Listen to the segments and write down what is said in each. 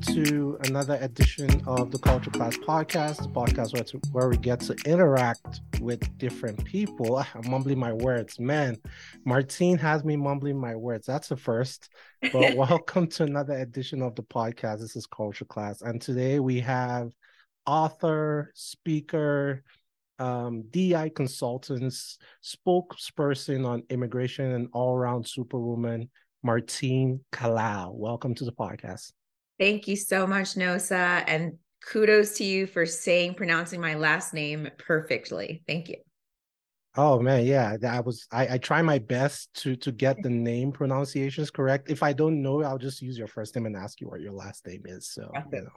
Welcome to another edition of the Culture Class Podcast, the podcast where, to, where we get to interact with different people. I'm mumbling my words. Man, Martine has me mumbling my words. That's the first. But welcome to another edition of the podcast. This is Culture Class. And today we have author, speaker, um, DI consultants, spokesperson on immigration and all around superwoman, Martine Kalaw. Welcome to the podcast. Thank you so much, Nosa. And kudos to you for saying, pronouncing my last name perfectly. Thank you. Oh man, yeah, I was I, I try my best to to get the name pronunciations correct. If I don't know, I'll just use your first name and ask you what your last name is. So you know.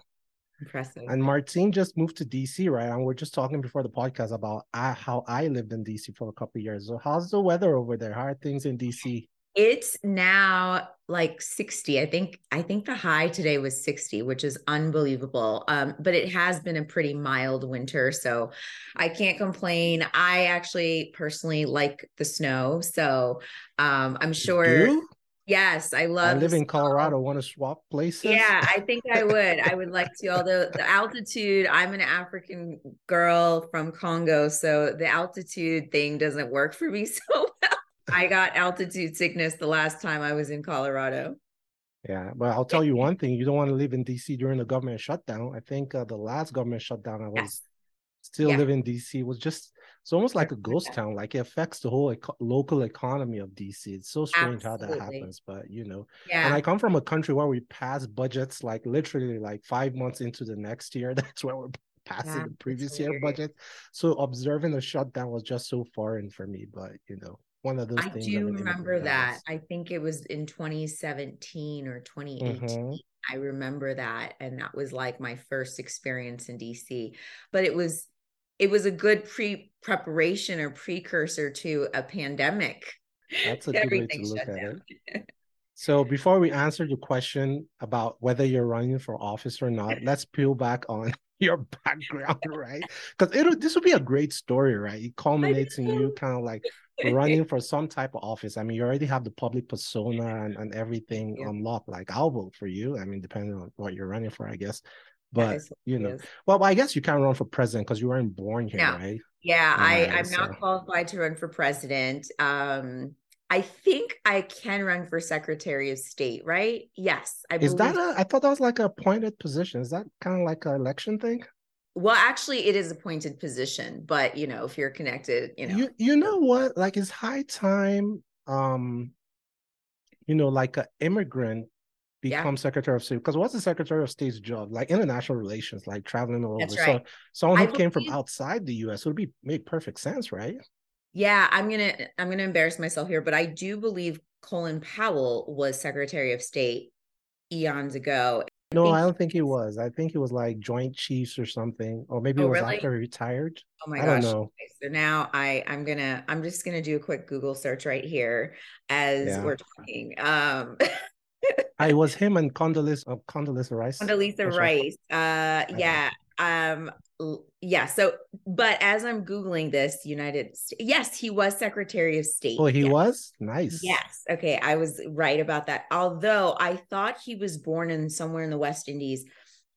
Impressive. And Martine just moved to DC, right? And we're just talking before the podcast about I, how I lived in DC for a couple years. So how's the weather over there? How are things in DC? It's now like 60. I think I think the high today was 60, which is unbelievable. Um, but it has been a pretty mild winter, so I can't complain. I actually personally like the snow, so um, I'm sure Yes, I love. I live in Colorado. Want to swap places? Yeah, I think I would. I would like to. Although the altitude, I'm an African girl from Congo, so the altitude thing doesn't work for me so well. I got altitude sickness the last time I was in Colorado. Yeah, but I'll tell you one thing: you don't want to live in DC during the government shutdown. I think uh, the last government shutdown, I was yes. still yeah. living in DC, was just it's almost like a ghost town. Like it affects the whole eco- local economy of DC. It's so strange Absolutely. how that happens, but you know. Yeah. And I come from a country where we pass budgets like literally like five months into the next year. That's where we're passing yeah, the previous year budget. So observing the shutdown was just so foreign for me. But you know, one of those I. Do remember that. I think it was in 2017 or 2018. Mm-hmm. I remember that. And that was like my first experience in DC. But it was it was a good pre preparation or precursor to a pandemic. That's a good way to look at down. it. So before we answer your question about whether you're running for office or not, let's peel back on your background, right? Because it'll this would be a great story, right? It culminates in you kind of like running for some type of office. I mean, you already have the public persona and, and everything yeah. unlocked. Like I'll vote for you. I mean, depending on what you're running for, I guess. But you know, well, I guess you can't run for president because you weren't born here, no. right? Yeah, I, I'm so. not qualified to run for president. Um, I think I can run for Secretary of State, right? Yes, I is that a? I thought that was like a appointed position. Is that kind of like an election thing? Well, actually, it is appointed position, but you know, if you're connected, you know, you you know what? Like, it's high time. Um, you know, like an immigrant become yeah. Secretary of State. Because what's the Secretary of State's job? Like international relations, like traveling all over. Right. So someone who I came believe... from outside the US would be make perfect sense, right? Yeah, I'm gonna I'm gonna embarrass myself here, but I do believe Colin Powell was Secretary of State eons ago. No, I don't think he was. I think he was like Joint Chiefs or something, or maybe oh, it was really? after he retired. Oh my I gosh! Don't know. Okay, so now I I'm gonna I'm just gonna do a quick Google search right here as yeah. we're talking. Um, I was him and Condoleezza uh, Condoleezza Rice. Condoleezza Rice. Uh, yeah. Um, yeah. So, but as I'm googling this, United States, yes, he was Secretary of State. Oh, he yes. was nice. Yes. Okay, I was right about that. Although I thought he was born in somewhere in the West Indies,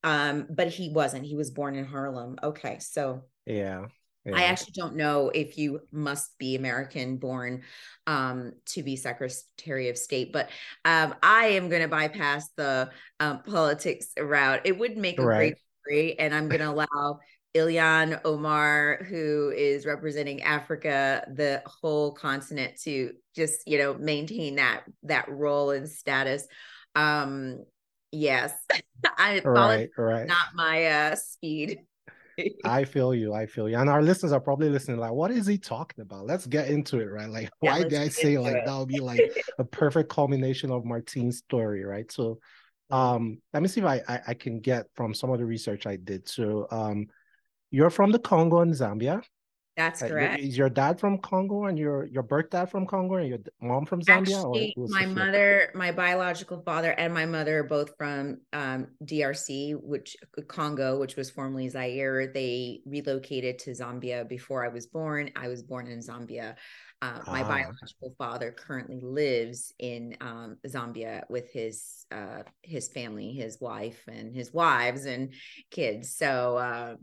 um, but he wasn't. He was born in Harlem. Okay, so yeah. Yeah. I actually don't know if you must be American born um, to be Secretary of State, but um, I am going to bypass the um, politics route. It would make a great and I'm going to allow Ilhan Omar, who is representing Africa, the whole continent, to just you know maintain that that role and status. Um, yes, I right, right. not my uh, speed. I feel you. I feel you. And our listeners are probably listening, like, what is he talking about? Let's get into it, right? Like, yeah, why did I say like it. that would be like a perfect culmination of Martine's story, right? So um let me see if I, I, I can get from some of the research I did. So um you're from the Congo and Zambia. That's correct. Is your dad from Congo and your your birth dad from Congo and your mom from Zambia? Actually, my mother, my biological father, and my mother are both from um, DRC, which Congo, which was formerly Zaire. They relocated to Zambia before I was born. I was born in Zambia. Uh, my ah. biological father currently lives in um, Zambia with his uh, his family, his wife, and his wives and kids. So uh,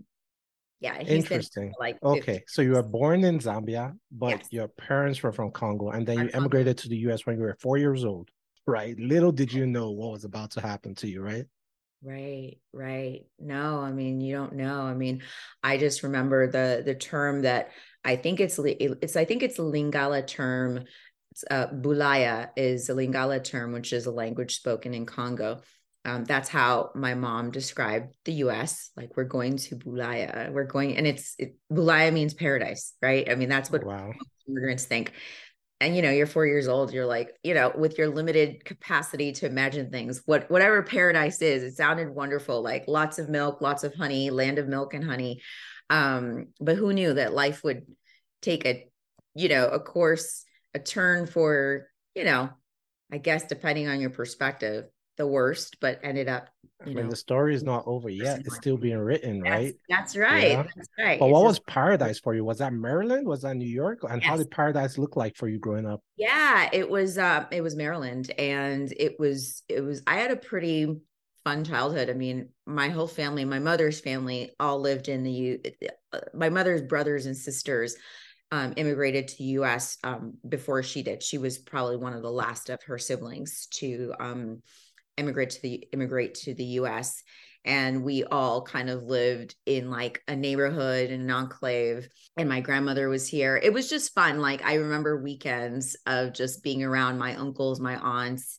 yeah interesting. like okay so you were born in zambia but yes. your parents were from congo and then you emigrated to the us when you were four years old right? Little did you know what was about to happen to you right? Right right. No i mean you don't know. I mean i just remember the the term that i think it's it's i think it's a lingala term. Uh, bulaya is a lingala term which is a language spoken in congo um, that's how my mom described the U.S. Like we're going to Bulaya, we're going, and it's it, Bulaya means paradise, right? I mean, that's what wow. immigrants think. And you know, you're four years old. You're like, you know, with your limited capacity to imagine things, what whatever paradise is, it sounded wonderful. Like lots of milk, lots of honey, land of milk and honey. Um, but who knew that life would take a, you know, a course, a turn for, you know, I guess depending on your perspective, the worst, but ended up. I mean, know, the story is not over yet. It's still being written, that's, right? That's right. Yeah. That's right. But it's what just, was paradise for you? Was that Maryland? Was that New York? And yes. how did paradise look like for you growing up? Yeah, it was. Uh, it was Maryland, and it was. It was. I had a pretty fun childhood. I mean, my whole family, my mother's family, all lived in the U. Uh, my mother's brothers and sisters um, immigrated to the U.S. Um, before she did. She was probably one of the last of her siblings to um, immigrate to the immigrate to the US and we all kind of lived in like a neighborhood and an enclave and my grandmother was here. It was just fun. Like i remember weekends of just being around my uncles my aunts.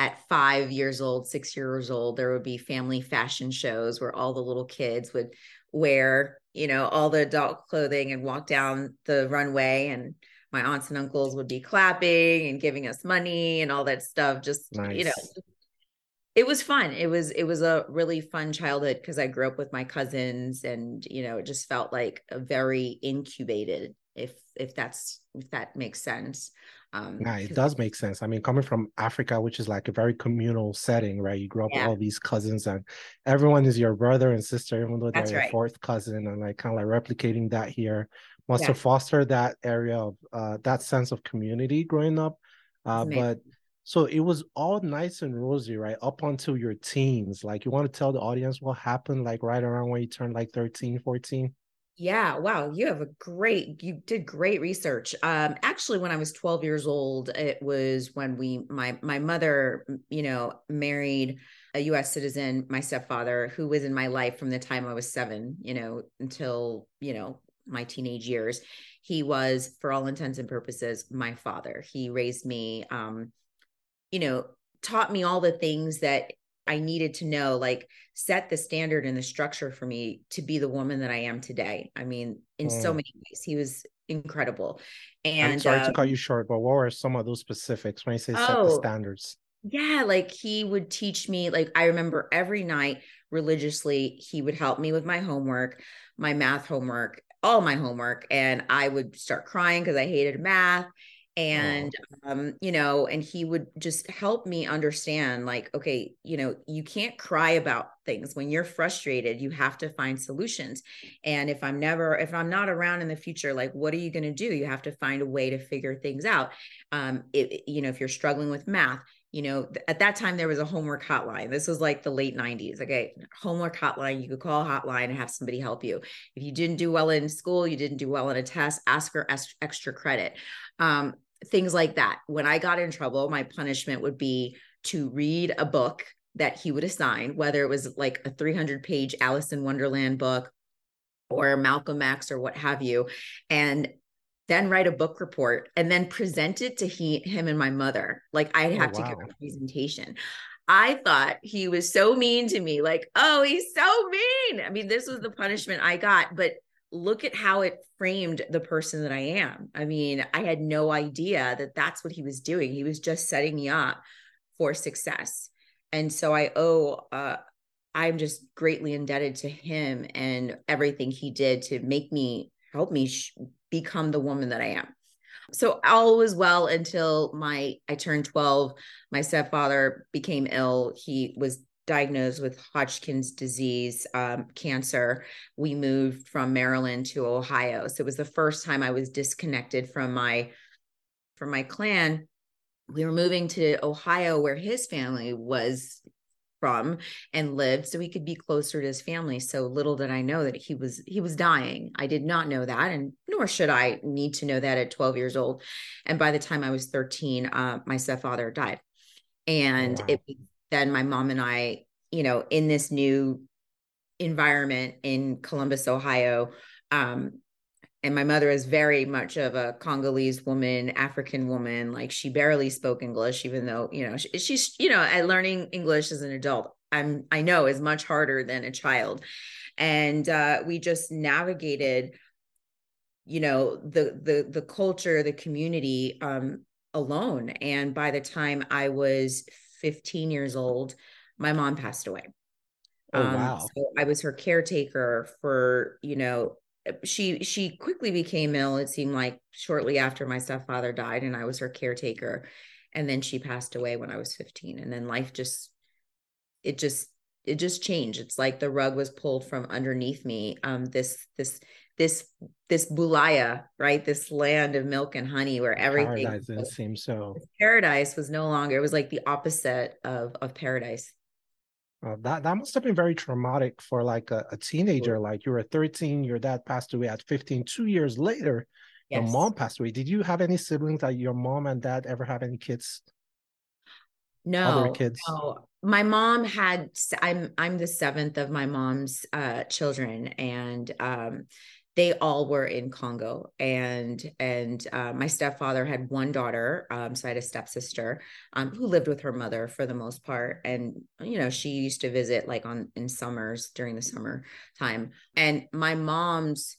At five years old six years old there would be family fashion shows where all the little kids would wear you know all the adult clothing and walk down the runway and my aunts and uncles would be clapping and giving us money and all that stuff just nice. you know it was fun. It was it was a really fun childhood because I grew up with my cousins and you know it just felt like a very incubated if if that's if that makes sense. Um yeah, it does make sense. I mean, coming from Africa, which is like a very communal setting, right? You grew up yeah. with all these cousins and everyone is your brother and sister, even though they're that's your right. fourth cousin, and like kind of like replicating that here must yeah. have fostered that area of uh that sense of community growing up. Uh, but so it was all nice and rosy, right? Up until your teens. Like you want to tell the audience what happened like right around when you turned like 13, 14? Yeah, wow, you have a great you did great research. Um actually when I was 12 years old, it was when we my my mother, you know, married a US citizen, my stepfather, who was in my life from the time I was 7, you know, until, you know, my teenage years. He was for all intents and purposes my father. He raised me um you know, taught me all the things that I needed to know, like set the standard and the structure for me to be the woman that I am today. I mean, in mm. so many ways, he was incredible. And I'm sorry uh, to cut you short, but what were some of those specifics when you say oh, set the oh, standards? Yeah, like he would teach me, like I remember every night religiously, he would help me with my homework, my math homework, all my homework. And I would start crying because I hated math and oh. um you know and he would just help me understand like okay you know you can't cry about things. When you're frustrated you have to find solutions. And if i'm never if i'm not around in the future like what are you going to do? You have to find a way to figure things out. Um it, you know if you're struggling with math you know at that time there was a homework hotline. This was like the late 90s okay homework hotline you could call hotline and have somebody help you. If you didn't do well in school you didn't do well in a test ask for extra credit. Um, things like that. When I got in trouble, my punishment would be to read a book that he would assign, whether it was like a 300 page Alice in Wonderland book or Malcolm X or what have you, and then write a book report and then present it to he, him and my mother. Like I'd oh, have oh, wow. to give a presentation. I thought he was so mean to me, like, oh, he's so mean. I mean, this was the punishment I got, but look at how it framed the person that I am. I mean, I had no idea that that's what he was doing. He was just setting me up for success. And so I owe, uh, I'm just greatly indebted to him and everything he did to make me help me sh- become the woman that I am. So all was well until my I turned 12. My stepfather became ill. He was diagnosed with Hodgkin's disease, um, cancer. We moved from Maryland to Ohio. So it was the first time I was disconnected from my from my clan. We were moving to Ohio where his family was from and lived so he could be closer to his family so little did i know that he was he was dying i did not know that and nor should i need to know that at 12 years old and by the time i was 13 uh, my stepfather died and wow. it then my mom and i you know in this new environment in columbus ohio um, and my mother is very much of a Congolese woman, African woman. Like she barely spoke English, even though you know she, she's you know at learning English as an adult. I'm I know is much harder than a child, and uh, we just navigated, you know, the the the culture, the community um, alone. And by the time I was 15 years old, my mom passed away. Oh, um, wow. So I was her caretaker for, you know, she she quickly became ill it seemed like shortly after my stepfather died and i was her caretaker and then she passed away when i was 15 and then life just it just it just changed it's like the rug was pulled from underneath me um this this this this bulaya right this land of milk and honey where everything paradise seems so paradise was no longer it was like the opposite of of paradise uh, that that must have been very traumatic for like a, a teenager. Like you were 13, your dad passed away at 15. Two years later, yes. your mom passed away. Did you have any siblings? Like your mom and dad ever have any kids? No, Other kids. No. My mom had. I'm I'm the seventh of my mom's uh, children, and um, they all were in Congo. And and uh, my stepfather had one daughter, um, so I had a stepsister um, who lived with her mother for the most part. And you know, she used to visit like on in summers during the summer time. And my mom's,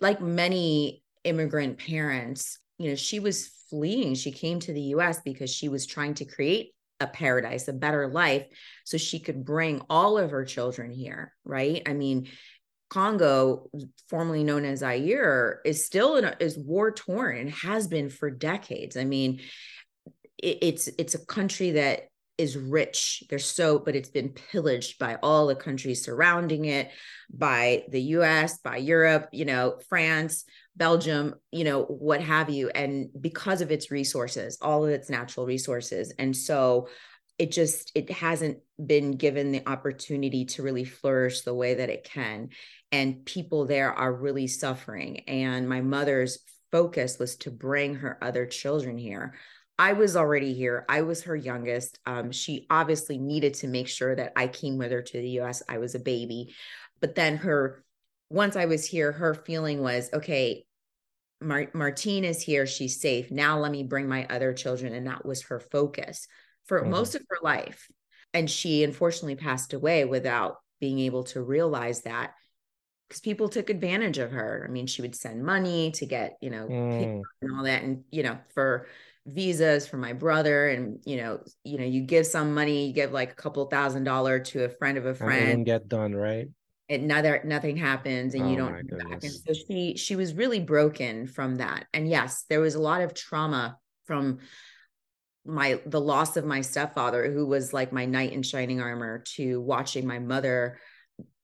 like many immigrant parents, you know, she was fleeing. She came to the U.S. because she was trying to create a paradise, a better life, so she could bring all of her children here. Right? I mean Congo, formerly known as Zaire, is still in a, is war torn and has been for decades. I mean, it, it's it's a country that is rich. There's so, but it's been pillaged by all the countries surrounding it, by the US, by Europe, you know, France, Belgium, you know, what have you. And because of its resources, all of its natural resources. And so it just it hasn't been given the opportunity to really flourish the way that it can. And people there are really suffering. And my mother's focus was to bring her other children here. I was already here. I was her youngest. Um, she obviously needed to make sure that i came with her to the us i was a baby. But then her once i was here her feeling was okay Mar- martine is here. She's safe. Now let me bring my other children. And that was her focus for mm-hmm. most of her life. And she unfortunately passed away without being able to realize that because people took advantage of her. I mean, she would send money to get, you know, mm. and all that. And, you know, for visas for my brother and you know you know you give some money you give like a couple thousand dollar to a friend of a friend and get done right and neither nothing happens and oh you don't back. and so she she was really broken from that and yes there was a lot of trauma from my the loss of my stepfather who was like my knight in shining armor to watching my mother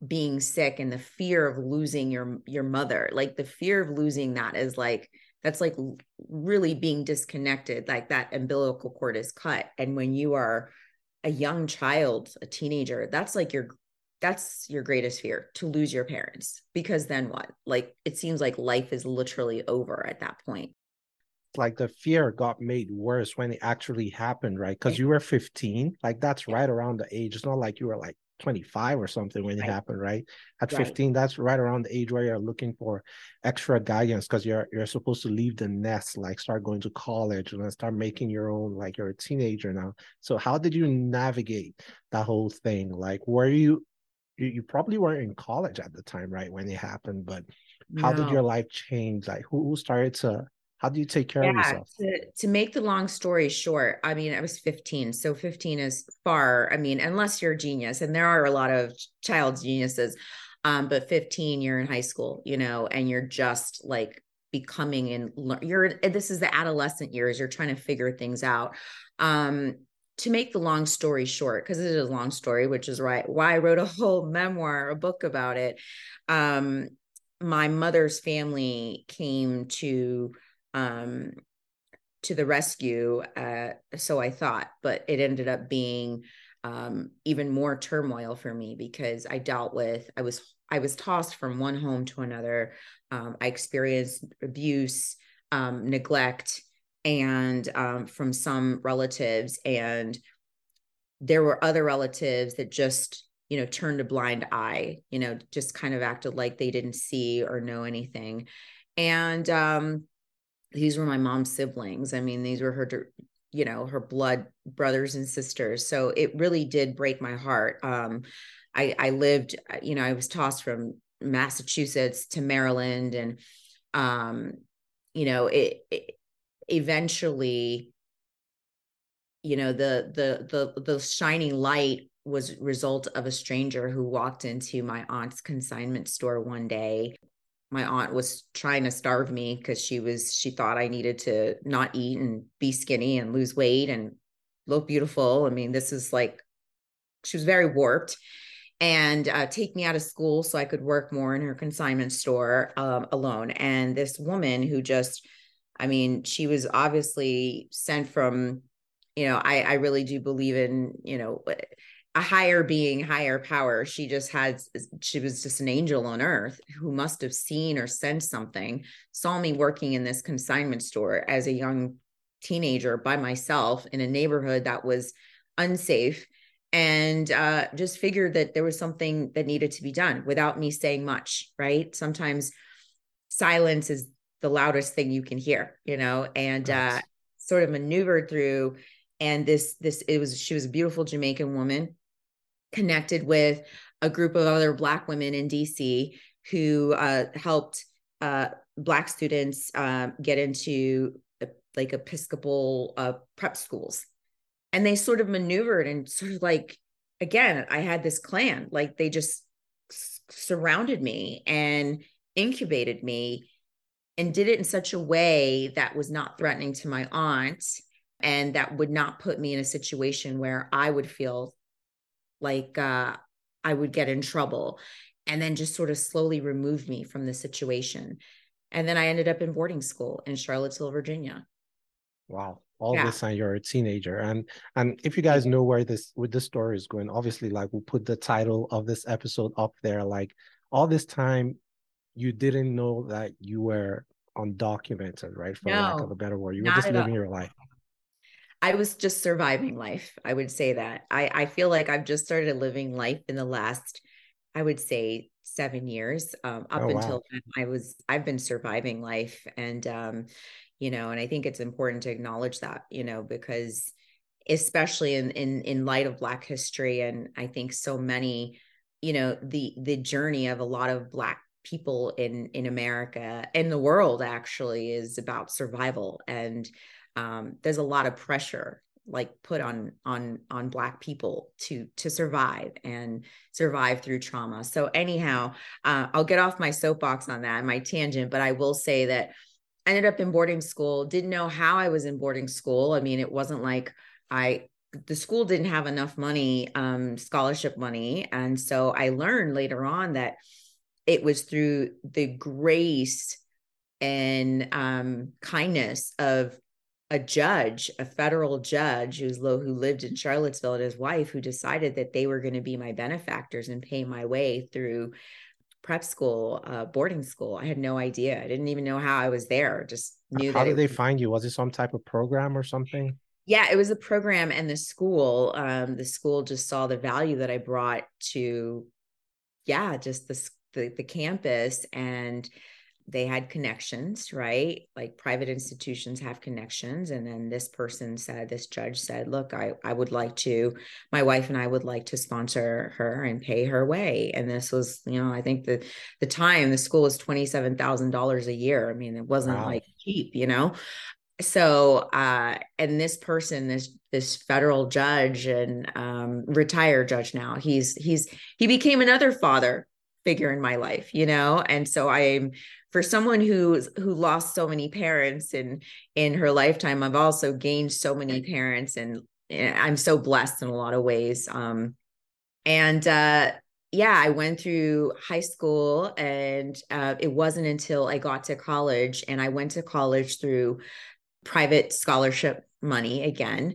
being sick and the fear of losing your your mother. Like the fear of losing that is like that's like really being disconnected like that umbilical cord is cut. And when you are a young child a teenager that's like your that's your greatest fear to lose your parents. Because then what? Like it seems like life is literally over at that point like the fear got made worse when it actually happened, right? Because you were 15, like that's right around the age. It's not like you were like 25 or something when it happened, right? At right. 15, that's right around the age where you're looking for extra guidance because you're you're supposed to leave the nest, like start going to college and then start making your own, like you're a teenager now. So how did you navigate that whole thing? Like were you you, you probably weren't in college at the time, right? When it happened, but how no. did your life change? Like who, who started to how do you take care yeah, of yourself? To, to make the long story short, I mean, I was 15. So 15 is far, I mean, unless you're a genius, and there are a lot of child geniuses. Um, but 15, you're in high school, you know, and you're just like becoming and you're this is the adolescent years. You're trying to figure things out. Um, to make the long story short, because it is a long story, which is right why I wrote a whole memoir, a book about it. Um, my mother's family came to um, to the rescue. Uh, so I thought, but it ended up being um, even more turmoil for me because I dealt with I was I was tossed from one home to another. Um, I experienced abuse, um, neglect, and um, from some relatives, and there were other relatives that just you know turned a blind eye. You know, just kind of acted like they didn't see or know anything, and um, these were my mom's siblings. I mean, these were her, you know, her blood brothers and sisters. So it really did break my heart. Um, I, I lived, uh, you know, I was tossed from Massachusetts to Maryland, and um, you know, it, it eventually, you know, the the the the shining light was result of a stranger who walked into my aunt's consignment store one day my aunt was trying to starve me because she was she thought I needed to not eat and be skinny and lose weight and look beautiful. I mean, this is like she was very warped and uh, take me out of school so I could work more in her consignment store um, alone. And this woman who just, I mean, she was obviously sent from, you know, I I really do believe in, you know, a higher being, higher power. She just had, she was just an angel on earth who must have seen or sensed something, saw me working in this consignment store as a young teenager by myself in a neighborhood that was unsafe and uh, just figured that there was something that needed to be done without me saying much, right? Sometimes silence is the loudest thing you can hear, you know, and uh, sort of maneuvered through and this this it was she was a beautiful jamaican woman connected with a group of other Black women in DC who uh, helped uh, Black students uh, get into like Episcopal uh, prep schools. And they sort of maneuvered and sort of like, again, I had this clan, like they just s- surrounded me and incubated me and did it in such a way that was not threatening to my aunt and that would not put me in a situation where I would feel like uh, I would get in trouble and then just sort of slowly remove me from the situation. And then I ended up in boarding school in Charlottesville, Virginia. Wow. All yeah. this time you're a teenager. And and if you guys know where this with this story is going, obviously like we'll put the title of this episode up there. Like all this time you didn't know that you were undocumented, right? For no, lack of a better word. You were just living all. your life. I was just surviving life. I would say that. I, I feel like I've just started living life in the last, I would say, seven years. Um, up oh, until then, I was I've been surviving life, and um, you know, and I think it's important to acknowledge that, you know, because especially in in in light of Black history, and I think so many, you know, the the journey of a lot of Black people in in America and the world actually is about survival and um, there's a lot of pressure like put on on on black people to to survive and survive through trauma. So anyhow uh, i'll get off my soapbox on that my tangent but i will say that I ended up in boarding school didn't know how i was in boarding school. I mean it wasn't like i the school didn't have enough money um, scholarship money. And so i learned later on that it was through the grace and um, kindness of a judge, a federal judge who's low, who lived in Charlottesville and his wife who decided that they were going to be my benefactors and pay my way through prep school, uh, boarding school. I had no idea. I didn't even know how I was there. Just knew that. how did they find you? Was it some type of program or something? Yeah, it was a program and the school. Um, the school just saw the value that I brought to, yeah, just the the, the campus and they had connections, right? Like private institutions have connections. And then this person said, this judge said, look, I, I would like to, my wife and I would like to sponsor her and pay her way. And this was, you know, I think the the time the school was $27,000 a year. I mean, it wasn't wow. like cheap, you know? So uh and this person, this this federal judge and um retired judge now, he's he's he became another father figure in my life, you know? And so I'm for someone who's who lost so many parents in in her lifetime, I've also gained so many parents and, and I'm so blessed in a lot of ways. Um and uh yeah, I went through high school and uh, it wasn't until I got to college and I went to college through private scholarship money again.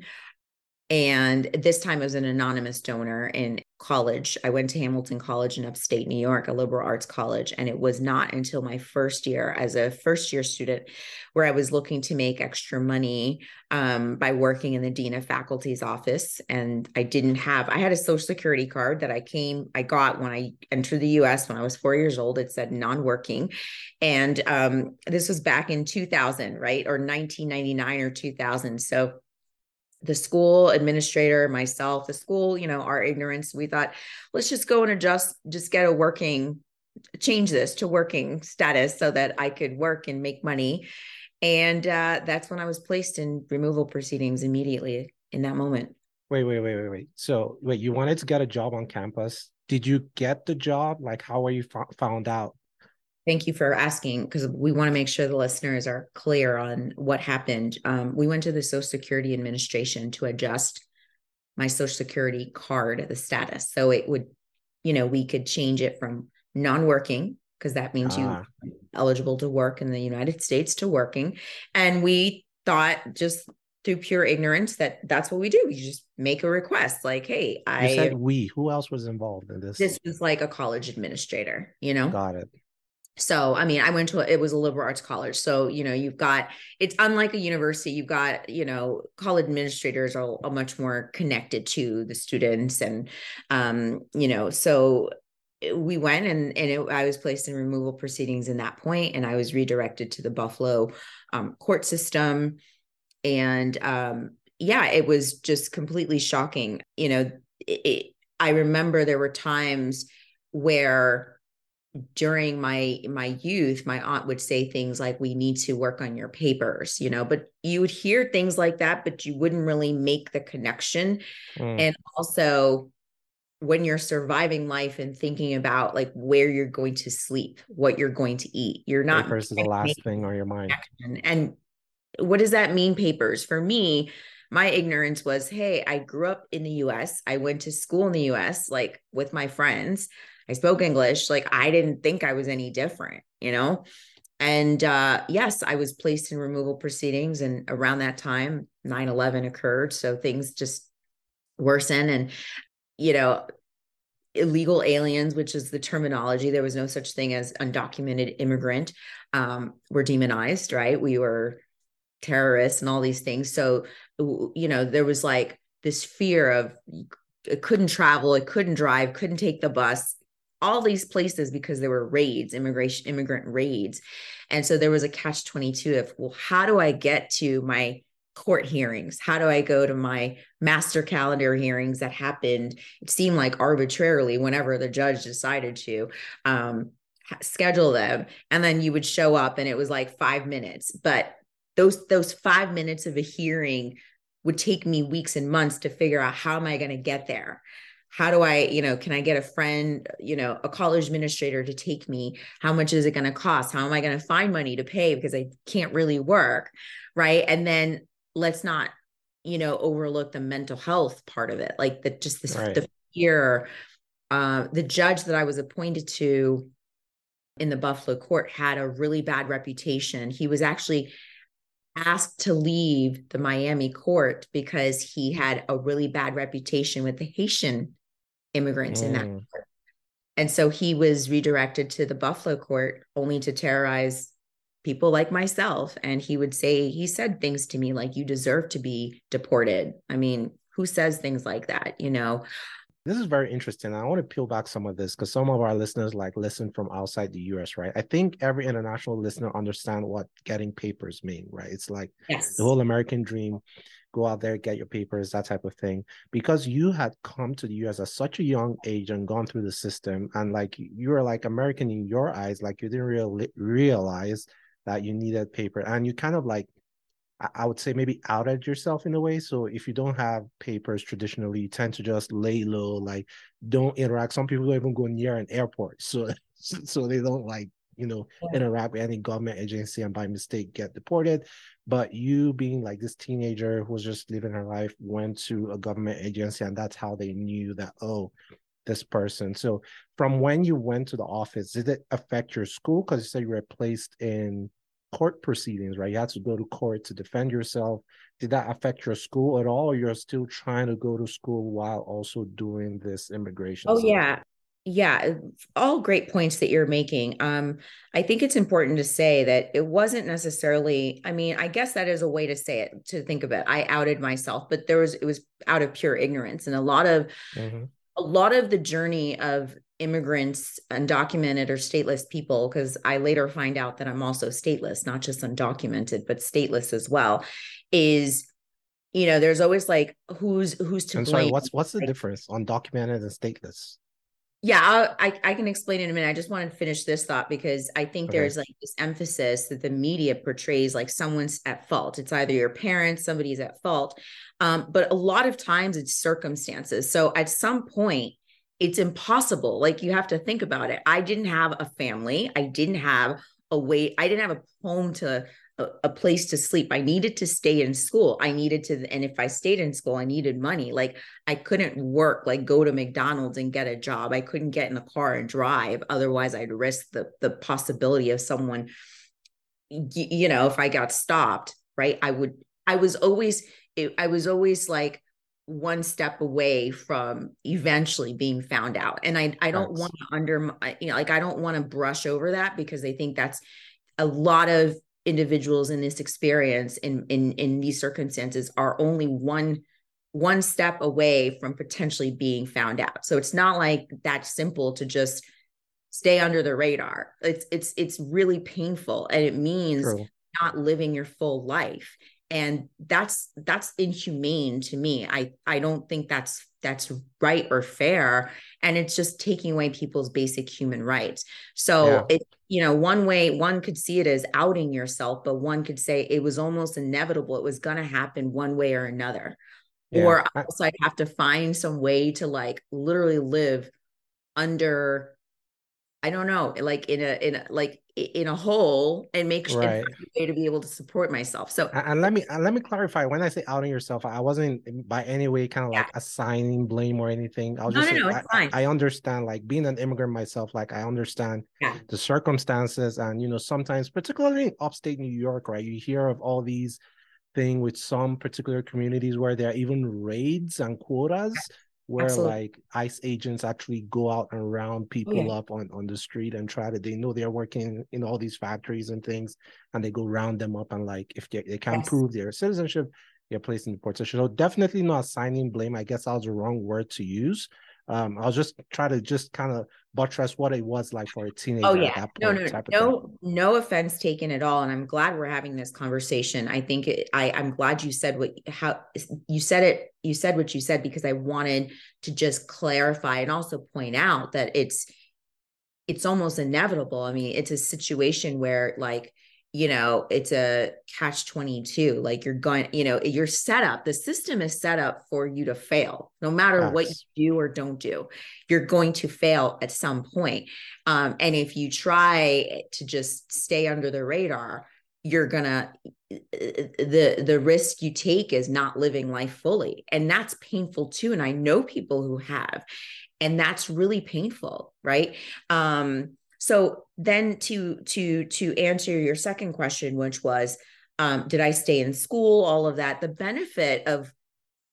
And this time it was an anonymous donor in college. I went to Hamilton College in upstate New York, a liberal arts college. And it was not until my first year as a first year student where I was looking to make extra money um, by working in the Dean of Faculty's office. And I didn't have, I had a social security card that I came, I got when I entered the US when I was four years old. It said non working. And um, this was back in 2000, right? Or 1999 or 2000. So the school administrator, myself, the school, you know, our ignorance, we thought, let's just go and adjust, just get a working, change this to working status so that I could work and make money. And uh, that's when I was placed in removal proceedings immediately in that moment. Wait, wait, wait, wait, wait. So, wait, you wanted to get a job on campus. Did you get the job? Like, how were you f- found out? Thank you for asking because we want to make sure the listeners are clear on what happened. Um, we went to the Social Security Administration to adjust my Social Security card, the status. So it would, you know, we could change it from non working, because that means ah. you eligible to work in the United States to working. And we thought just through pure ignorance that that's what we do. We just make a request like, hey, I you said we. Who else was involved in this? This was like a college administrator, you know? Got it so i mean i went to a, it was a liberal arts college. So you know you've got it's unlike a university you've got you know college administrators are, are much more connected to the students and um you know so eh, we went and and it, i was placed in removal proceedings in that point and i was redirected to the buffalo um, court system. And um yeah it was just completely shocking. You know it, it, i remember there were times where during my my youth my aunt would say things like we need to work on your papers you know but you would hear things like that but you wouldn't really make the connection. Mm. and also when you're surviving life and thinking about like where you're going to sleep what you're going to eat you're not papers is the last thing on your mind. and what does that mean papers? For me my ignorance was hey i grew up in the us i went to school in the us like with my friends I spoke English. Like I didn't think I was any different, you know? And uh, yes, I was placed in removal proceedings. And around that time, 9 11 occurred. So things just worsen. And, you know, illegal aliens, which is the terminology, there was no such thing as undocumented immigrant, um, were demonized, right? We were terrorists and all these things. So, you know, there was like this fear of it couldn't travel, it couldn't drive, couldn't take the bus, all these places because there were raids, immigration, immigrant raids. And so there was a catch 22 of, well, how do I get to my court hearings? How do I go to my master calendar hearings that happened? It seemed like arbitrarily whenever the judge decided to um, schedule them. And then you would show up and it was like five minutes. But those those five minutes of a hearing would take me weeks and months to figure out how am I going to get there? How do i you know can i get a friend you know a college administrator to take me? How much is it going to cost? How am i going to find money to pay because i can't really work right? And then let's not you know overlook the mental health part of it like the just this right. the fear uh, the judge that i was appointed to in the buffalo court had a really bad reputation. He was actually asked to leave the Miami court because he had a really bad reputation with the Haitian immigrants mm. in that mm. court. And so he was redirected to the Buffalo court only to terrorize people like myself. And he would say, he said things to me like, you deserve to be deported. I mean, who says things like that, you know? This is very interesting. I want to peel back some of this because some of our listeners like listen from outside the US, right? I think every international listener understand what getting papers mean, right? It's like yes. the whole American dream go out there, get your papers, that type of thing. Because you had come to the US at such a young age and gone through the system, and like you were like American in your eyes, like you didn't really realize that you needed paper, and you kind of like I would say maybe outed yourself in a way. So if you don't have papers traditionally, you tend to just lay low, like don't interact. Some people don't even go near an airport. So so they don't like, you know, yeah. interact with any government agency and by mistake get deported. But you being like this teenager who was just living her life, went to a government agency and that's how they knew that, oh, this person. So from when you went to the office, did it affect your school? Because you said you were placed in court proceedings, right? You had to go to court to defend yourself. Did that affect your school at all, or you're still trying to go to school while also doing this immigration? Oh stuff? yeah, yeah, all great points that you're making. Um, I think it's important to say that it wasn't necessarily. I mean, I guess that is a way to say it to think of it. I outed myself, but there was it was out of pure ignorance, and a lot of mm-hmm. a lot of the journey of immigrants, undocumented or stateless people, because I later find out that I'm also stateless, not just undocumented, but stateless as well, is you know, there's always like who's who's to I'm blame. sorry, what's what's the difference undocumented and stateless? Yeah, i I can explain in a minute. I just want to finish this thought because I think okay. there's like this emphasis that the media portrays like someone's at fault. It's either your parents, somebody's at fault, um, but a lot of times it's circumstances. So at some point, it's impossible. Like you have to think about it. I didn't have a family. I didn't have a way. I didn't have a home to a, a, place to sleep. I needed to stay in school. I needed to, and if I stayed in school, I needed money. Like I couldn't work, like go to McDonald's and get a job. I couldn't get in the car and drive. Otherwise, I'd risk the the possibility of someone, you know, if I got stopped, right? I would. I was always. I was always like one step away from eventually being found out and i i don't want to under you know like i don't want to brush over that because i think that's a lot of individuals in this experience in in in these circumstances are only one one step away from potentially being found out. So it's not like that simple to just stay under the radar. It's it's it's really painful and it means True. not living your full life. And that's that's inhumane to me. I i don't think that's that's right or fair and it's just taking away people's basic human rights so yeah. it you know one way one could see it as outing yourself but one could say it was almost inevitable it was going to happen one way or another yeah. or else i'd have to find some way to like literally live under I don't know, like in a in a like in a hole and make sure right. way to be able to support myself. So and let me and let me clarify when I say outing yourself, I wasn't by any way kind of yeah. like assigning blame or anything. I was no, just no, no, I, it's fine. I understand like being an immigrant myself, like I understand yeah. the circumstances and you know sometimes particularly in upstate New York, right? You hear of all these thing with some particular communities where there are even raids and quotas. Yeah where Absolutely. like ICE agents actually go out and round oh, people oh, yeah. up on, on the street and try to they know they're working in all these factories and things and they go round them up and like if they, they can't yes. prove their citizenship they're placed in deportation so definitely not assigning blame i guess that was the wrong word to use um i was just trying to just kind of buttress what it was like for a teenager oh yeah. no no no no offense taken at all and i'm glad we're having this conversation. I think it, i i'm glad you said what how you said it you said what you said because i wanted to just clarify and also point out that it's it's almost inevitable. I mean it's a situation where like you know it's a catch 22 like you're going you know you're set up the system is set up for you to fail no matter yes. what you do or don't do you're going to fail at some point um, and if you try to just stay under the radar you're gonna the the risk you take is not living life fully and that's painful too and i know people who have and that's really painful right um so then to to to answer your second question, which was, um, did I stay in school? All of that. The benefit of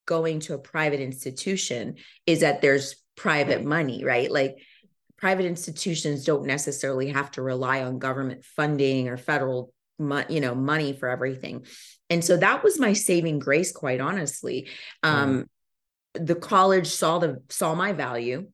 going to a private institution is that there's private money, right? Like private institutions don't necessarily have to rely on government funding or federal you know money for everything and so that was my saving grace quite honestly um mm. the college saw the saw my value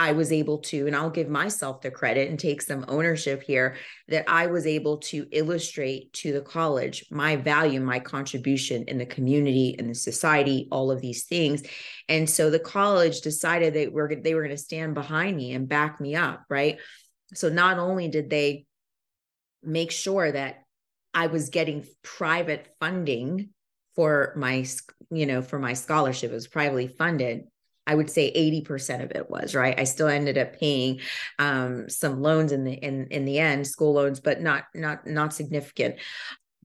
I was able to, and I'll give myself the credit and take some ownership here, that I was able to illustrate to the college my value, my contribution in the community, in the society, all of these things. And so the college decided they were they were going to stand behind me and back me up, right? So not only did they make sure that I was getting private funding for my, you know, for my scholarship. It was privately funded. I would say 80% of it was, right? I still ended up paying um, some loans in the in in the end, school loans, but not not not significant.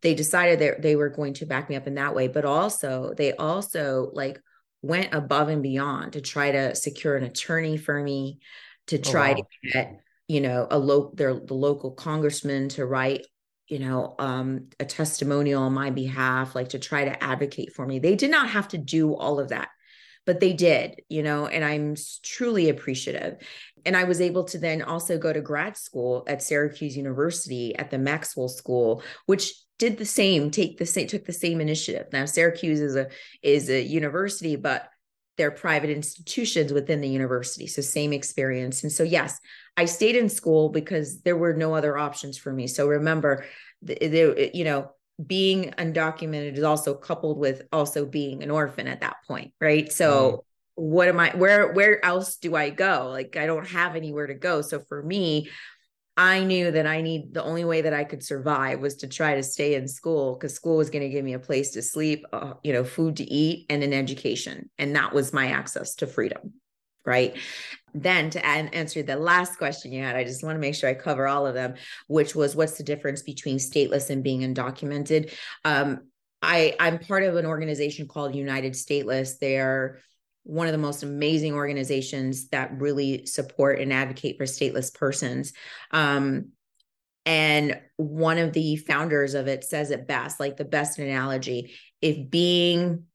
They decided that they were going to back me up in that way, but also they also like went above and beyond to try to secure an attorney for me, to oh, try oh, wow. to get you know a local their the local congressman to write you know um a testimonial on my behalf like to try to advocate for me they did not have to do all of that but they did you know and i'm truly appreciative and i was able to then also go to grad school at syracuse university at the maxwell school which did the same take the same took the same initiative now syracuse is a is a university but they're private institutions within the university. So same experience. And so yes, I stayed in school because there were no other options for me. So remember, the, you know, being undocumented is also coupled with also being an orphan at that point, right? So mm. what am I where where else do I go? Like I don't have anywhere to go. So for me, I knew that I need the only way that I could survive was to try to stay in school because school was going to give me a place to sleep, uh, you know, food to eat, and an education. And that was my access to freedom. Right. Then to answer the last question you had, I just want to make sure I cover all of them, which was what's the difference between stateless and being undocumented? Um, I, I'm part of an organization called United Stateless. They're one of the most amazing organizations that really support and advocate for stateless persons. Um, and one of the founders of it says it best, like the best analogy if being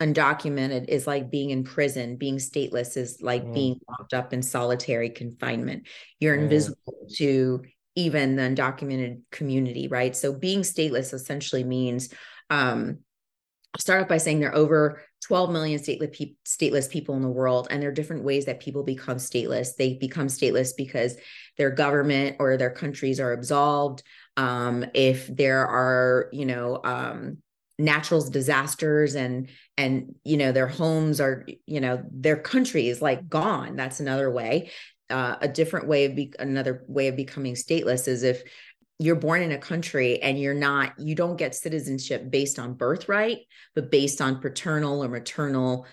undocumented is like being in prison, being stateless is like mm. being locked up in solitary confinement. You're mm. invisible to even the undocumented community, right? So being stateless essentially means um, start off by saying there are over 12 million stateless, stateless people in the world and there are different ways that people become stateless they become stateless because their government or their countries are absolved um, if there are you know um, natural disasters and and you know their homes are you know their country is like gone. That's another way. Uh, a different way of be- another way of becoming stateless is if you're born in a country and you're not you don't get citizenship based on birthright but based on paternal or maternal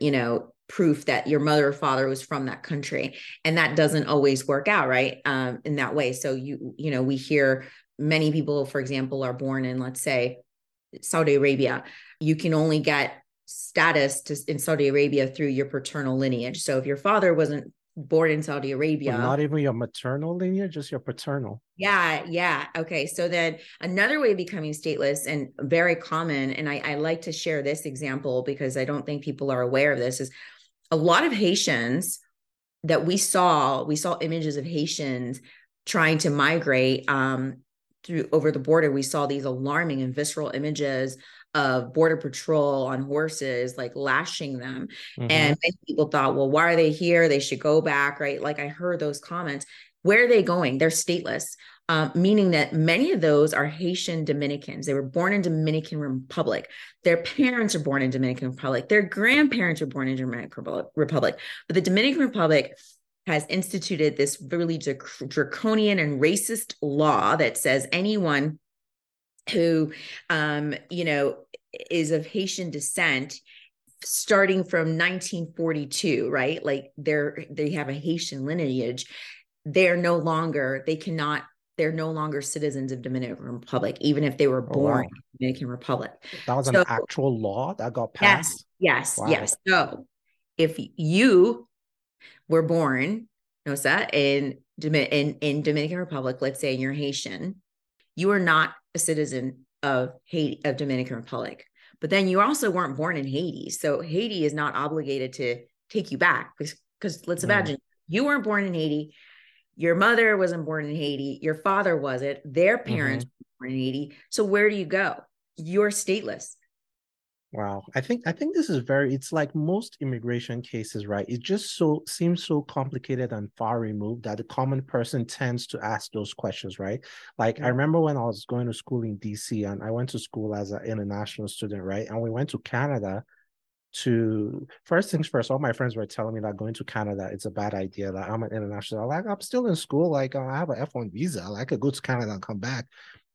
you know proof that your mother or father was from that country. And that doesn't always work out right? Um, in that way. So you you know we hear many people for example are born in let's say saudi arabia you can only get status to, in saudi arabia through your paternal lineage so if your father wasn't born in Saudi Arabia. But not even your maternal lineage, just your paternal. Yeah, yeah. Okay. So then another way of becoming stateless and very common, and I, I like to share this example because I don't think people are aware of this, is a lot of Haitians that we saw, we saw images of Haitians trying to migrate um, through over the border. We saw these alarming and visceral images of border patrol on horses like lashing them mm-hmm. and people thought well why are they here they should go back right like i heard those comments where are they going they're stateless um, meaning that many of those are Haitian Dominicans. They were born in Dominican Republic. Their parents are born in Dominican Republic. Their grandparents were born in Dominican Republic. But the Dominican Republic has instituted this really draconian and racist law that says anyone who, um, you know, is of Haitian descent starting from 1942 right? Like they're they have a haitian lineage. They're no longer they cannot they're no longer citizens of dominican republic even if they were born oh, wow. in dominican republic. That was so, an actual law that got passed? yes yes wow. yes. So if you were born nosa in in in dominican republic let's say you're haitian you are not a citizen of Haiti, of Dominican Republic. But then you also weren't born in Haiti. So Haiti is not obligated to take you back because let's mm. imagine you weren't born in Haiti. Your mother wasn't born in Haiti. Your father wasn't. Their parents mm-hmm. were born in Haiti. So where do you go? You're stateless. Wow. I think I think this is very it's like most immigration cases, right? It just so seems so complicated and far removed that the common person tends to ask those questions, right? Like I mm-hmm. remember when I was going to school in DC and I went to school as an international student, right? And we went to Canada to first things first, all my friends were telling me that going to Canada it's a bad idea. Like I'm an international, like I'm still in school, like I have an F1 visa, like I could go to Canada and come back.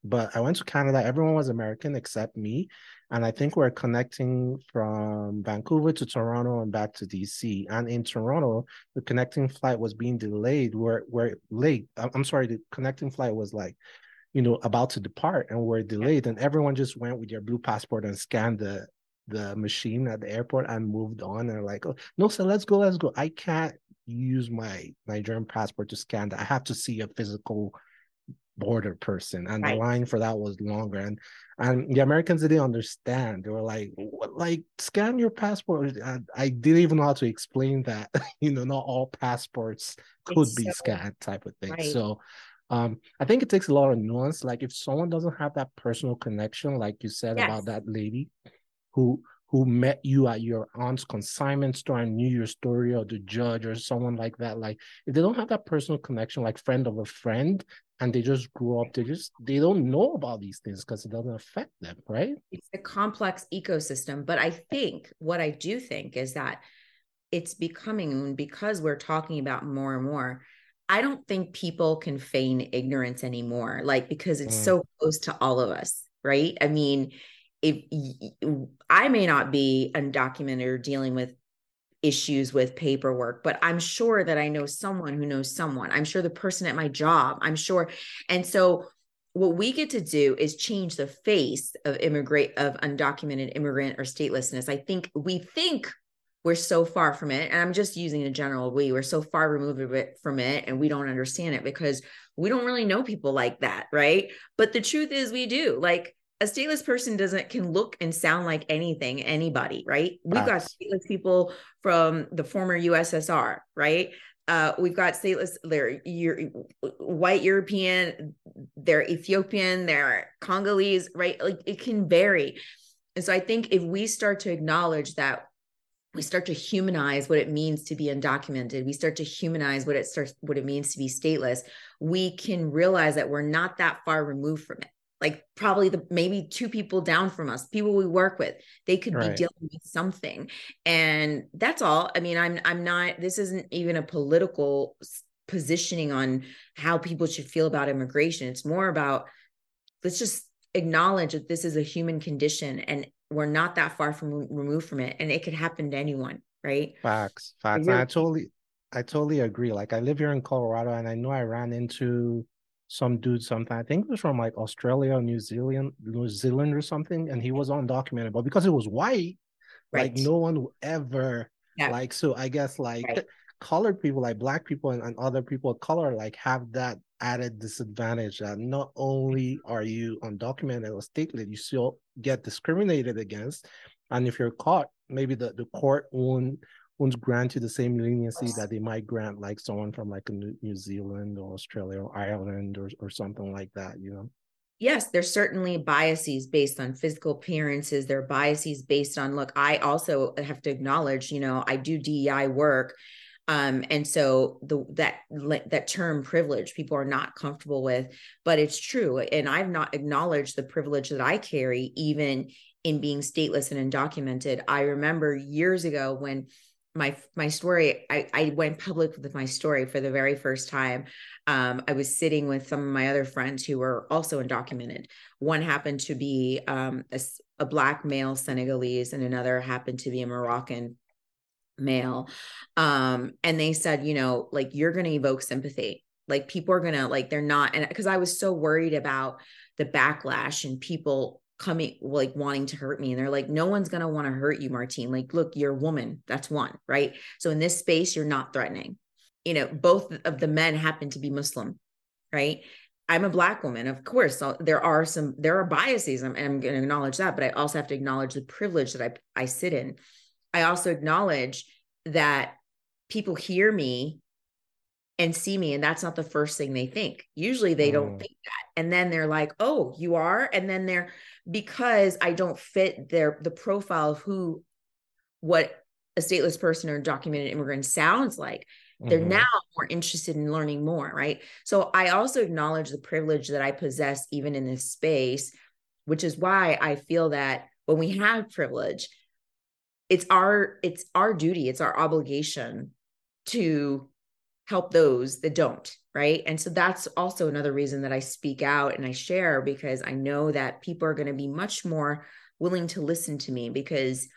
but I went to Canada. Everyone was American except me. And I think we're connecting from Vancouver to Toronto and back to DC. And in Toronto, the connecting flight was being delayed. We're, we're late. Uh, I'm sorry, the connecting flight was like, you know, about to depart and we're delayed. And everyone just went with their blue passport and scanned the the machine at the airport and moved on and like, oh no, so let's go, let's go. I can't use my Nigerian passport to scan that. I have to see a physical border person and right. the line for that was longer and and the americans didn't understand they were like what, like scan your passport I, I, didn't even know how to explain that you know not all passports could it's be so, scanned type of thing right. so um i think it takes a lot of nuance like if someone doesn't have that personal connection like you said yes. about that lady who who met you at your aunt's consignment store and knew your story or the judge or someone like that like if they don't have that personal connection like friend of a friend and they just grew up they just they don't know about these things because it doesn't affect them right it's a complex ecosystem but i think what i do think is that it's becoming because we're talking about more and more i don't think people can feign ignorance anymore like because it's mm. so close to all of us right i mean if I may not be undocumented or dealing with issues with paperwork, but I'm sure that I know someone who knows someone. I'm sure the person at my job, I'm sure. And so what we get to do is change the face of immigrant of undocumented immigrant or statelessness. I think we think we're so far from it and i'm just using a general we we're so far removed from it and we don't understand it because we don't really know people like that right but the truth is we do like a stateless person doesn't can look and sound like anything anybody right? We've got stateless people from the former ussr right? Uh, we've got stateless they're white european they're ethiopian they're congolese right? Like it can vary. And so i think if we start to acknowledge that we start to humanize what it means to be undocumented we start to humanize what it starts what it means to be stateless we can realize that we're not that far removed from it like probably the maybe two people down from us people we work with they could right. be dealing with something. And that's all. I mean i'm i'm not this isn't even a political positioning on how people should feel about immigration. It's more about let's just acknowledge that this is a human condition and we're not that far from removed from it and it could happen to anyone right? Facts facts. I totally i totally agree. Like i live here in colorado and i know i ran into some dude something. I think it was from like Australia New Zealand, New Zealand or something, and he was undocumented. But because it was white, right. like no one ever yeah. like so I guess like right. colored people like black people and, and other people of color like have that added disadvantage that not only mm-hmm. are you undocumented or stateless, you still get discriminated against. And if you're caught, maybe the, the court won't won't grant you the same leniency that they might grant like someone from like New Zealand or Australia or Ireland or, or something like that, you know? Yes, there's certainly biases based on physical appearances. There are biases based on look. I also have to acknowledge, you know, I do DEI work, um, and so the that that term privilege people are not comfortable with, but it's true. And I've not acknowledged the privilege that I carry, even in being stateless and undocumented. I remember years ago when my my story I, I went public with my story for the very first time. Um, i was sitting with some of my other friends who were also undocumented. One happened to be um, a, a, black male senegalese and another happened to be a moroccan male. Um, and they said you know like you're going to evoke sympathy. Like people are going to like they're not and because i was so worried about the backlash and people coming like wanting to hurt me and they're like no one's going to want to hurt you martine. Like look you're a woman. That's one right? So in this space you're not threatening. You know both of the men happen to be muslim right? I'm a black woman of course so there are some there are biases i'm, I'm going to acknowledge that but i also have to acknowledge the privilege that i i sit in. I also acknowledge that people hear me and see me and that's not the first thing they think. Usually they don't mm. think that and then they're like oh you are? And then they're because I don't fit their the profile of who what a stateless person or documented immigrant sounds like. They're mm-hmm. now more interested in learning more, right? So I also acknowledge the privilege that I possess even in this space, which is why I feel that when we have privilege, it's our it's our duty, it's our obligation to help those that don't right? And so that's also another reason that i speak out and i share because i know that people are going to be much more willing to listen to me because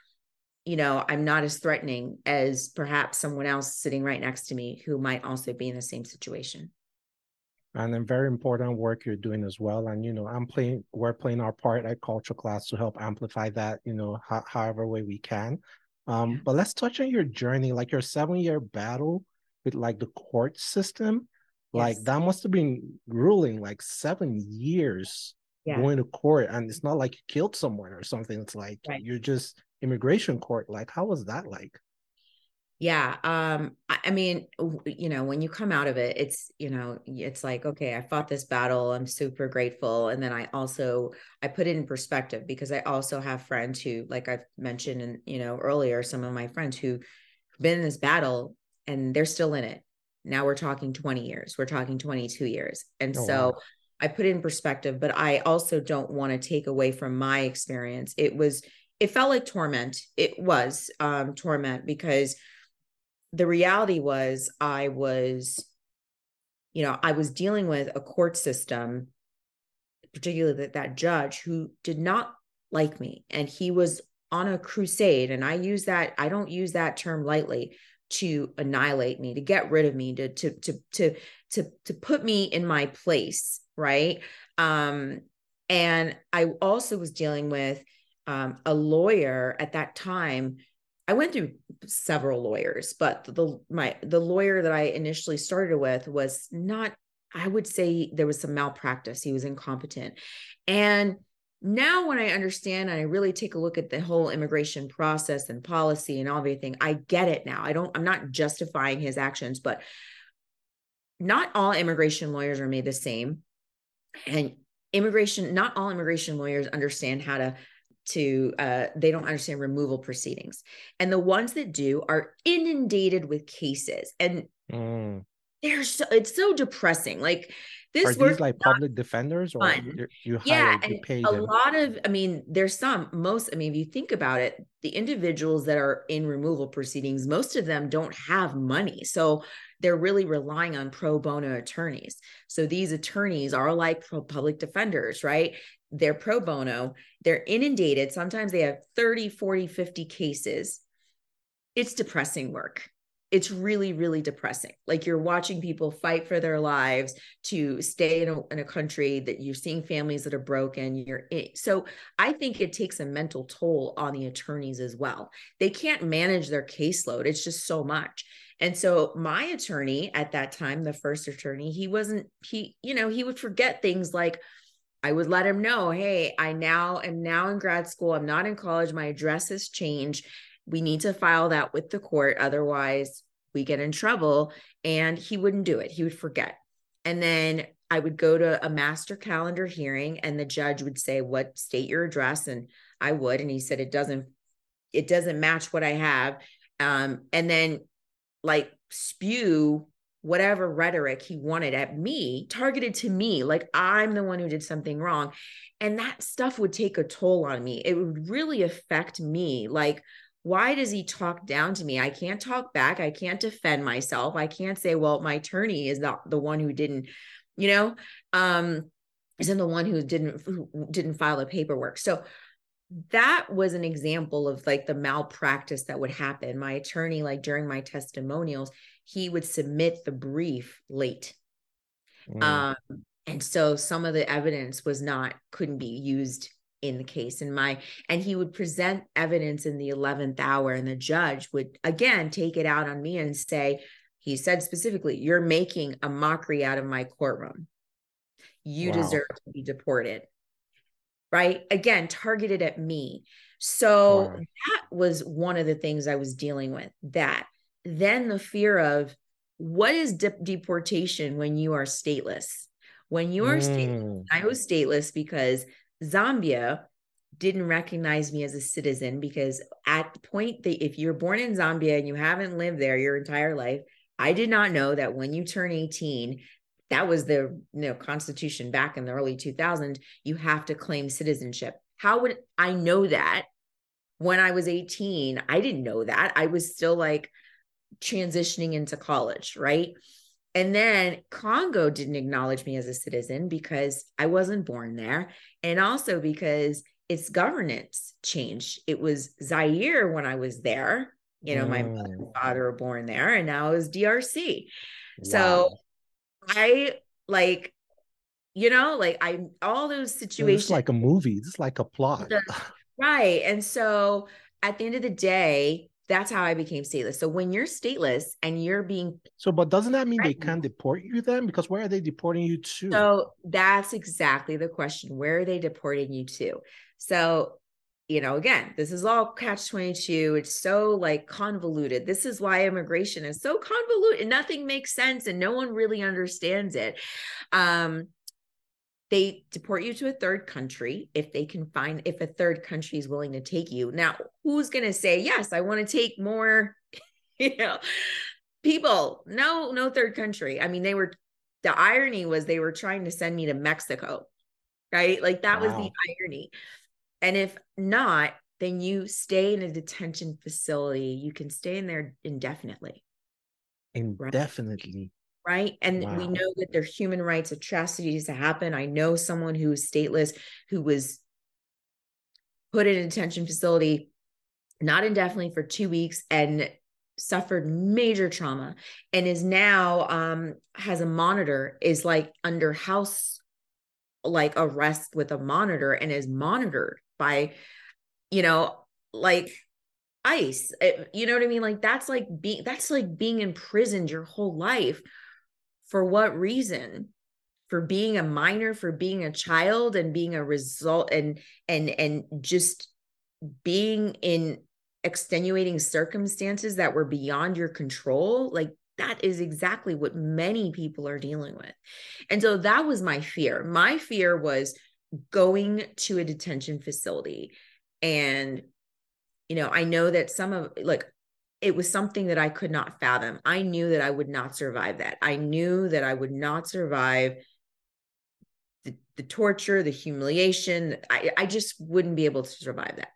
you know i'm not as threatening as perhaps someone else sitting right next to me who might also be in the same situation. And then very important work you're doing as well. And you know i'm playing we're playing our part at culture class to help amplify that you know ho- however way we can. Um, but let's touch on your journey like your seven year battle with like the court system yes. like that must have been grueling like seven years yeah. going to court and it's not like you killed someone or something it's like right. you're just immigration court like how was that like yeah um I, mean you know when you come out of it it's you know it's like okay i fought this battle i'm super grateful and then i also i put it in perspective because i also have friends who like i've mentioned and you know earlier some of my friends who have been in this battle and they're still in it now we're talking 20 years we're talking 22 years and oh, so wow. i put it in perspective but i also don't want to take away from my experience it was it felt like torment it was um torment because the reality was I was, you know, I was dealing with a court system, particularly that, that judge who did not like me. And he was on a crusade. And I use that, I don't use that term lightly to annihilate me, to get rid of me, to to to to to to put me in my place, right? Um, and I also was dealing with um, a lawyer at that time I went through several lawyers, but the my the lawyer that I initially started with was not I would say there was some malpractice. He was incompetent. And now when I understand and I really take a look at the whole immigration process and policy and all everything, I get it now. I don't I'm not justifying his actions, but not all immigration lawyers are made the same. And immigration not all immigration lawyers understand how to to uh, they don't understand removal proceedings and the ones that do are inundated with cases and mm. they're so it's so depressing like this are these like public defenders or you you yeah and a them? lot of i mean there's some most i mean if you think about it the individuals that are in removal proceedings most of them don't have money so they're really relying on pro bono attorneys so these attorneys are like public defenders right they're pro bono, they're inundated. Sometimes they have 30, 40, 50 cases. It's depressing work. It's really, really depressing. Like you're watching people fight for their lives to stay in a, in a country that you're seeing families that are broken. You're in. so I think it takes a mental toll on the attorneys as well. They can't manage their caseload. It's just so much. And so my attorney at that time, the first attorney, he wasn't, he, you know, he would forget things like, I would let him know, hey, I now am now in grad school. I'm not in college. My address has changed. We need to file that with the court. Otherwise, we get in trouble. And he wouldn't do it. He would forget. And then I would go to a master calendar hearing and the judge would say, What state your address? And I would. And he said, It doesn't, it doesn't match what I have. Um, and then like spew whatever rhetoric he wanted at me, targeted to me, like I'm the one who did something wrong. And that stuff would take a toll on me. It would really affect me. Like, why does he talk down to me? I can't talk back. I can't defend myself. I can't say, well, my attorney is not the one who didn't, you know, um, isn't the one who didn't who didn't file the paperwork. So that was an example of like the malpractice that would happen. My attorney, like during my testimonials, he would submit the brief late. Mm. Um, and so some of the evidence was not, couldn't be used in the case in my and he would present evidence in the 11th hour and the judge would again take it out on me and say he said specifically you're making a mockery out of my courtroom you wow. deserve to be deported right again targeted at me so wow. that was one of the things i was dealing with that then the fear of what is de- deportation when you are stateless? When you are mm. stateless, I was stateless because Zambia didn't recognize me as a citizen because at the point that if you're born in Zambia and you haven't lived there your entire life, I did not know that when you turn 18, that was the you know constitution back in the early 2000s, you have to claim citizenship. How would I know that when I was 18? I didn't know that. I was still like transitioning into college, right? And then Congo didn't acknowledge me as a citizen because I wasn't born there. And also because its governance changed. It was Zaire when I was there. You know, mm. my mother and father were born there, and now it's DRC. Wow. So I like, you know, like I all those situations. It's like a movie. It's like a plot. right. And so at the end of the day, that's how I became stateless. So when you're stateless and you're being so, but doesn't that mean they can deport you then? Because where are they deporting you to? So that's exactly the question. Where are they deporting you to? So, you know, again, this is all catch 22. It's so like convoluted. This is why immigration is so convoluted. Nothing makes sense and no one really understands it. Um, they deport you to a third country if they can find if a third country is willing to take you. Now who's going to say yes i want to take more you know? People no no third country. I mean they were the irony was they were trying to send me to mexico right? Like that wow. was the irony. And if not then you stay in a detention facility. You can stay in there indefinitely. Indefinitely right? And wow. we know that there's human rights atrocities to happen. I know someone who is stateless who was put in a detention facility, not indefinitely for two weeks, and suffered major trauma and is now um has a monitor is like under house like arrest with a monitor and is monitored by you know like ice it, you know what i mean like that's like being that's like being imprisoned your whole life for what reason? For being a minor for being a child and being a result and and and just being in extenuating circumstances that were beyond your control? Like that is exactly what many people are dealing with. And so that was my fear. My fear was going to a detention facility. And you know i know that some of like it was something that I could not fathom. I knew that I would not survive that. I knew that I would not survive the, the torture, the humiliation. I, I just wouldn't be able to survive that.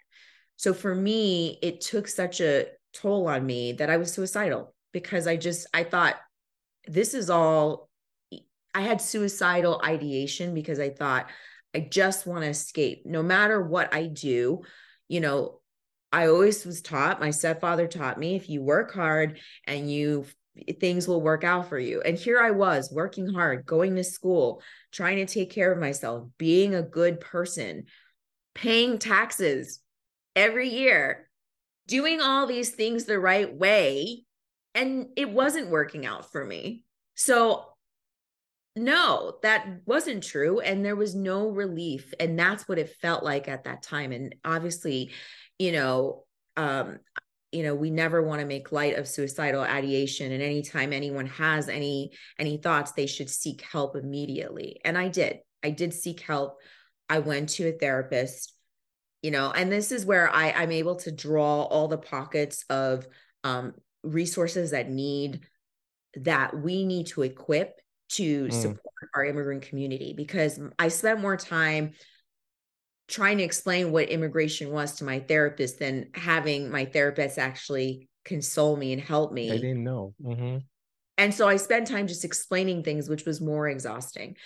So for me, it took such a toll on me that I was suicidal because I just, I thought, this is all, I had suicidal ideation because I thought, I just want to escape. No matter what I do, you know, I always was taught, my stepfather taught me if you work hard and you things will work out for you. And here I was working hard, going to school, trying to take care of myself, being a good person, paying taxes every year, doing all these things the right way. And it wasn't working out for me. So, no, that wasn't true. And there was no relief. And that's what it felt like at that time. And obviously, you know, um, you know, we never want to make light of suicidal ideation. And anytime anyone has any any thoughts, they should seek help immediately. And I did. I did seek help. I went to a therapist, you know, and this is where I, I'm able to draw all the pockets of um, resources that need that we need to equip to mm. support our immigrant community because I spent more time trying to explain what immigration was to my therapist than having my therapist actually console me and help me. I didn't know. Mm-hmm. And so I spent time just explaining things, which was more exhausting.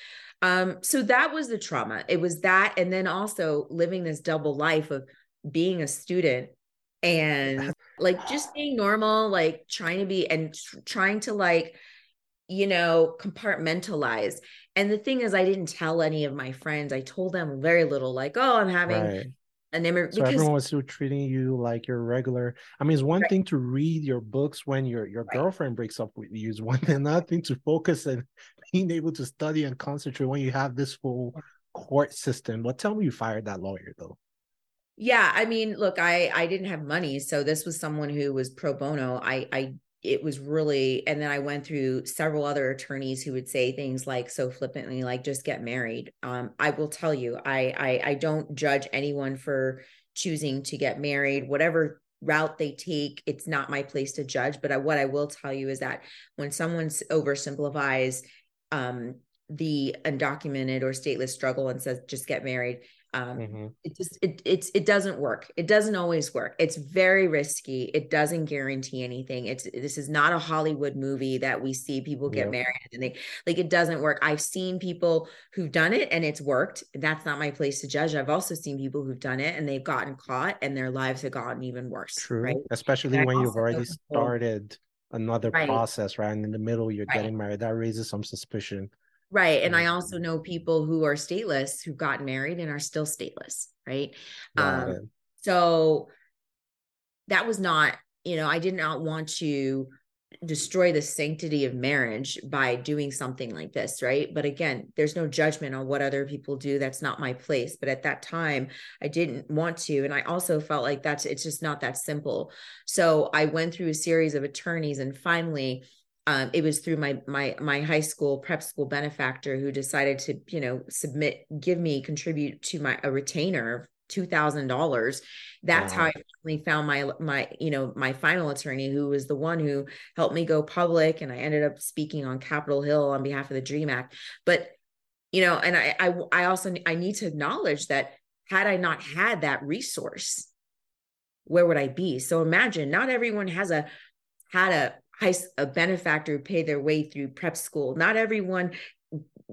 Um, so that was the trauma. It was that. And then also living this double life of being a student and like just being normal, like trying to be and tr- trying to like, you know, compartmentalize. And the thing is, I didn't tell any of my friends. I told them very little, like, oh, I'm having right. an immigrant. So because... everyone was still treating you like your regular. I mean, it's one right. thing to read your books when your your right. girlfriend breaks up with you. It's one thing, another thing to focus and being able to study and concentrate when you have this full court system. But tell me you fired that lawyer though. Yeah, I mean, look, I I didn't have money, so this was someone who was pro bono. I I it was really and then i went through several other attorneys who would say things like so flippantly like just get married. Um, i will tell you I, I i don't judge anyone for choosing to get married. Whatever route they take it's not my place to judge but I, what i will tell you is that when someone oversimplifies um, the undocumented or stateless struggle and says just get married um, mm-hmm. it just it it's it doesn't work. It doesn't always work. It's very risky. It doesn't guarantee anything. It's this is not a hollywood movie that we see people get married and they like it doesn't work. I've seen people who've done it and it's worked. That's not my place to judge. I've also seen people who've done it and they've gotten caught and their lives have gotten even worse true right? especially and when you've already started another right. process right? And in the middle you're right. getting married. That raises some suspicion Right. And I also know people who are stateless who got married and are still stateless. Right. Um, so that was not, you know, I did not want to destroy the sanctity of marriage by doing something like this right but again there's no judgment on what other people do that's not my place but at that time i didn't want to and i also felt like that's it's just not that simple so i went through a series of attorneys and finally um, it was through my my my high school prep school benefactor who decided to you know submit give me contribute to my a retainer two thousand dollars. That's wow. how I finally found my my you know my final attorney, who was the one who helped me go public, and I ended up speaking on Capitol Hill on behalf of the Dream Act. But you know, and I I, I also I need to acknowledge that had I not had that resource, where would I be? So imagine not everyone has a had a high a benefactor pay their way through prep school. Not everyone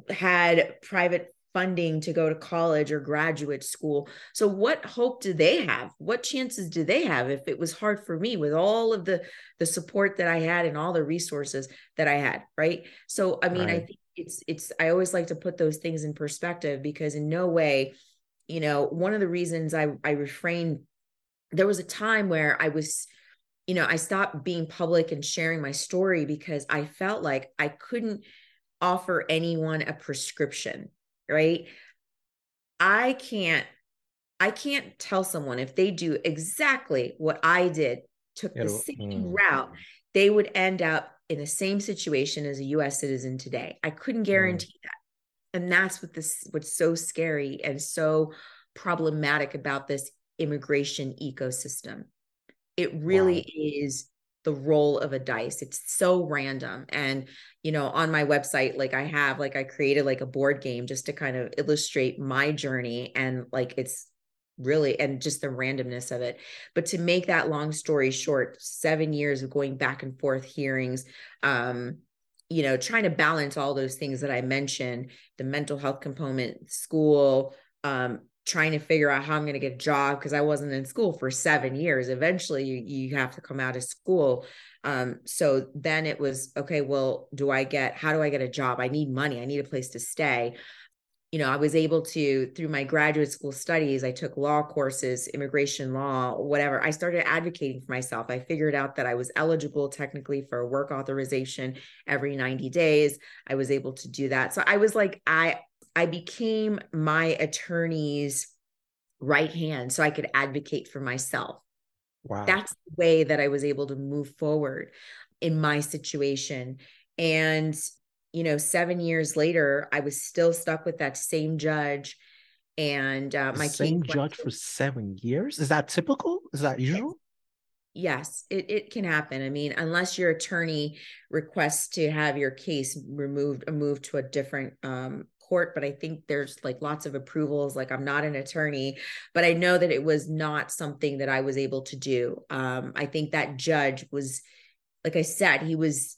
had private funding to go to college or graduate school. So what hope do they have? What chances do they have if it was hard for me with all of the the support that I had and all the resources that I had, right? So I mean, right. I think it's it's I always like to put those things in perspective because in no way, you know, one of the reasons I I refrained there was a time where I was you know, I stopped being public and sharing my story because I felt like I couldn't offer anyone a prescription, right? I can't I can't tell someone if they do exactly what I did, took the same mm. route, they would end up in the same situation as a US citizen today. I couldn't mm. guarantee mm. that. And that's what this what's so scary and so problematic about this immigration ecosystem it really wow. is the roll of a dice. It's so random. And, you know, on my website, like I have, like I created like a board game just to kind of illustrate my journey. And like it's really, and just the randomness of it. But to make that long story short, seven years of going back and forth hearings, um, you know, trying to balance all those things that I mentioned, the mental health component, school, um, trying to figure out how I'm going to get a job because I wasn't in school for seven years. Eventually, you, you have to come out of school. Um, so then it was okay. Well, do I get how do I get a job? I need money. I need a place to stay. You know, I was able to through my graduate school studies. I took law courses, immigration law, whatever. I started advocating for myself. I figured out that I was eligible technically for work authorization every 90 days. I was able to do that. So I was like, I I became my attorney's right hand so I could advocate for myself. Wow. That's the way that I was able to move forward in my situation. And, you know, seven years later, I was still stuck with that same judge. And uh, my same judge for seven years. Is that typical? Is that usual? Yes, it, it can happen. I mean, unless your attorney requests to have your case removed, moved to a different um, court, but I think there's like lots of approvals. Like I'm not an attorney, but I know that it was not something that I was able to do. Um, I think that judge was, like I said, he was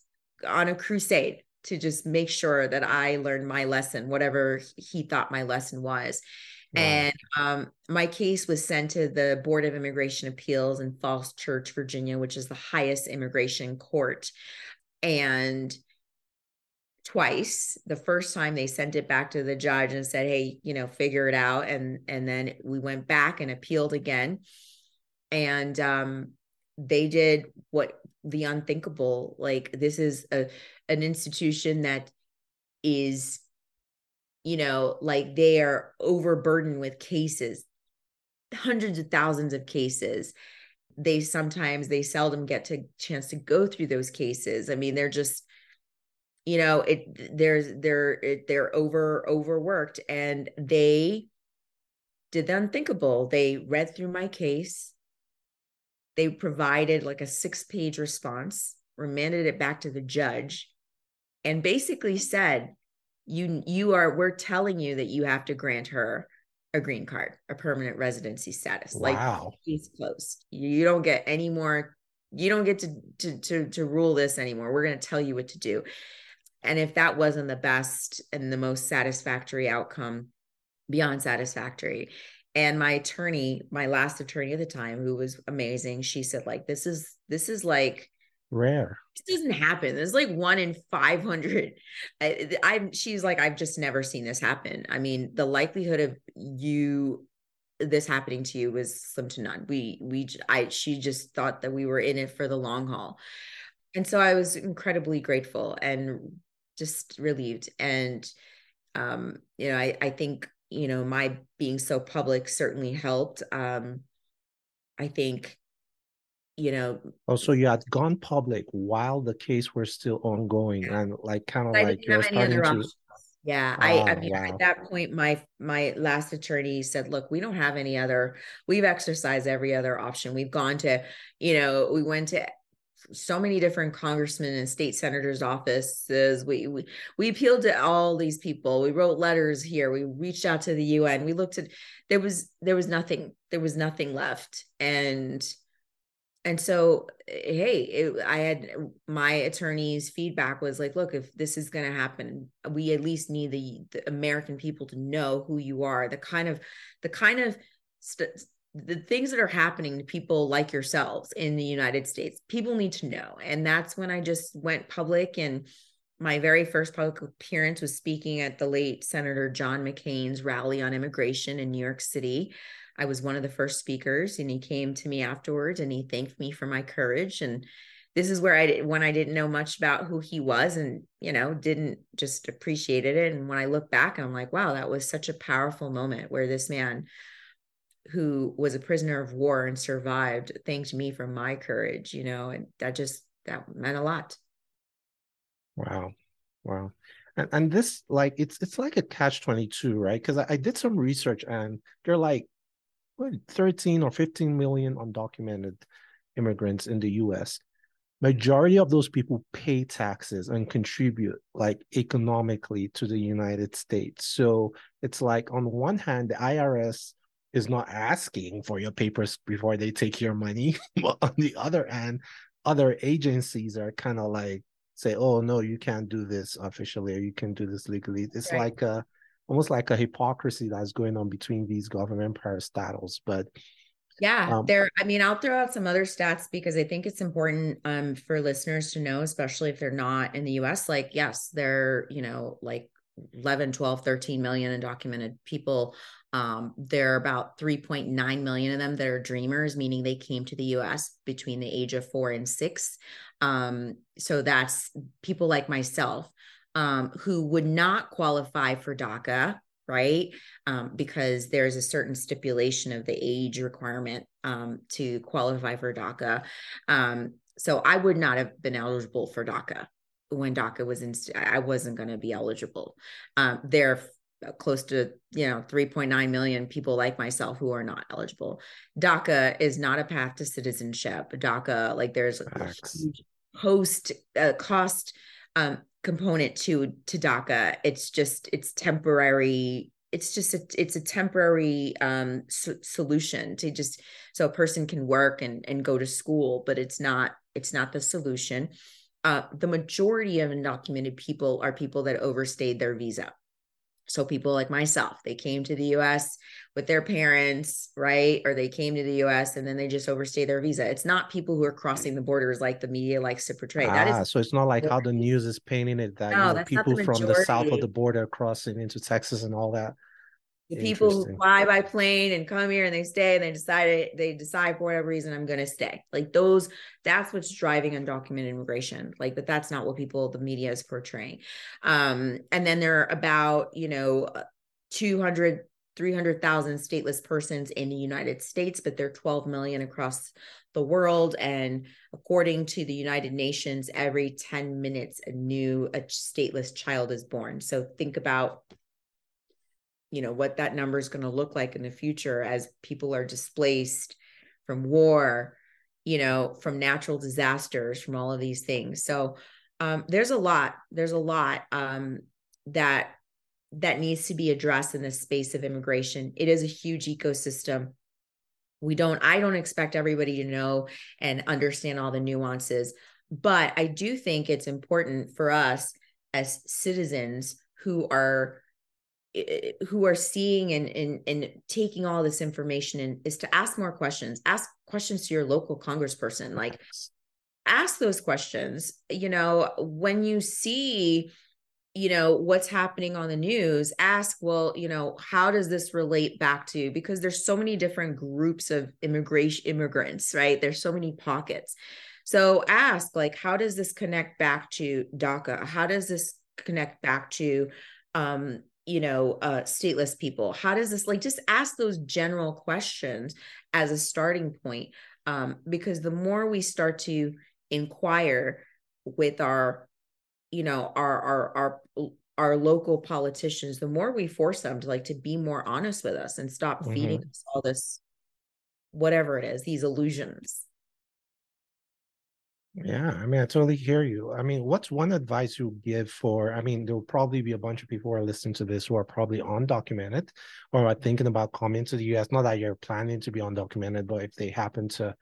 on a crusade to just make sure that I learned my lesson, whatever he thought my lesson was. Wow. And um, my case was sent to the Board of Immigration Appeals in Falls Church, Virginia, which is the highest immigration court. And twice. The first time they sent it back to the judge and said hey you know figure it out and and then we went back and appealed again. And um they did what the unthinkable like this is a an institution that is you know like they are overburdened with cases hundreds of thousands of cases. They sometimes they seldom get to chance to go through those cases. I mean they're just you know it there's they're they're over overworked and they did the unthinkable they read through my case they provided like a six page response remanded it back to the judge and basically said you you are we're telling you that you have to grant her a green card, a permanent residency status. Wow. Like he's closed. You don't get any more, you don't get to to to to rule this anymore. We're gonna tell you what to do. And if that wasn't the best and the most satisfactory outcome, beyond satisfactory. And my attorney, my last attorney at the time, who was amazing, she said, like, this is this is like rare. This doesn't happen. There's like one in 500. I, I'm, she's like, I've just never seen this happen. I mean, the likelihood of you, this happening to you was slim to none. We, we, I, she just thought that we were in it for the long haul. And so I was incredibly grateful and just relieved. And, um, you know, I, I think, you know, my being so public certainly helped. Um, I think you know oh so you had gone public while the case were still ongoing and like kind of like you're starting to yeah oh, i i mean wow. at that point my my last attorney said look we don't have any other we've exercised every other option we've gone to you know we went to so many different congressmen and state senators offices. We, we we appealed to all these people. We wrote letters here. We reached out to the un we looked at there was there was nothing there was nothing left. And and so hey it, i had my attorney's feedback was like look if this is going to happen we at least need the, the, american people to know who you are. The kind of the kind of st- the things that are happening to people like yourselves in the united states people need to know and that's when i just went public and my very first public appearance was speaking at the late senator john mccain's rally on immigration in new york city I was one of the first speakers, and he came to me afterwards and he thanked me for my courage. And this is where I did when I didn't know much about who he was and, you know, didn't just appreciated it. And when I look back, I'm like, wow, that was such a powerful moment where this man who was a prisoner of war and survived thanked me for my courage, you know, and that just that meant a lot. Wow. Wow. And, and this like it's it's like a catch 22 right because I, I, did some research and they're like what, 13 or 15 million undocumented immigrants in the US. Majority of those people pay taxes and contribute like economically to the United States. So it's like on one hand, the IRS is not asking for your papers before they take your money. but on the other end, other agencies are kind of like say, oh no, you can't do this officially or you can do this legally. It's right. like a almost like a hypocrisy that's going on between these government parastatals. But yeah, um, there. I mean, I'll throw out some other stats because I think it's important um, for listeners to know, especially if they're not in the US. Like, yes, they're, you know, like 11, 12, 13 million undocumented people. Um, there are about 3.9 million of them that are dreamers, meaning they came to the US between the age of four and six. Um, so that's people like myself um, who would not qualify for DACA, right? Um, because there's a certain stipulation of the age requirement um, to qualify for DACA. Um, so I would not have been eligible for DACA when DACA was in. I wasn't going to be eligible. Um, there are close to you know 3.9 million people like myself who are not eligible. DACA is not a path to citizenship. DACA, like there's Facts. a huge host uh, cost um, component to to DACA. It's just it's temporary. It's just a, it's a temporary um, so, solution to just so a person can work and and go to school, but it's not it's not the solution. Uh, the majority of undocumented people are people that overstayed their visa. So people like myself, they came to the US with their parents, right? Or they came to the US and then they just overstay their visa. It's not people who are crossing the borders like the media likes to portray. Ah, that is so it's not like how the news is painting it that no, you know, people the from the south of the border crossing into Texas and all that the people who fly by plane and come here and they stay and they decide they decide for whatever reason I'm going to stay. Like those, that's what's driving undocumented immigration. Like, but that's not what people the media is portraying. Um, and then there are about you know 200 300,000 stateless persons in the United States, but there are 12 million across the world. And according to the United Nations, every 10 minutes, a new a stateless child is born. So think about you know what that number is going to look like in the future as people are displaced from war you know from natural disasters from all of these things so um, there's a lot there's a lot um, that that needs to be addressed in the space of immigration. It is a huge ecosystem. We don't, I don't expect everybody to know and understand all the nuances, but I do think it's important for us as citizens who are who are seeing and, and and taking all this information and is to ask more questions. Ask questions to your local congressperson. Like ask those questions. You know when you see you know what's happening on the news ask well you know how does this relate back to because there's so many different groups of immigration immigrants right? There's so many pockets. So ask like how does this connect back to daca? How does this connect back to um you know uh stateless people how does this like just ask those general questions as a starting point um because the more we start to inquire with our you know our our our our local politicians the more we force them to like to be more honest with us and stop mm-hmm. feeding us all this whatever it is these illusions yeah i mean i totally hear you i mean what's one advice you give for i mean there'll probably be a bunch of people who are listening to this who are probably undocumented or are thinking about coming to the us not that you're planning to be undocumented but if they happen to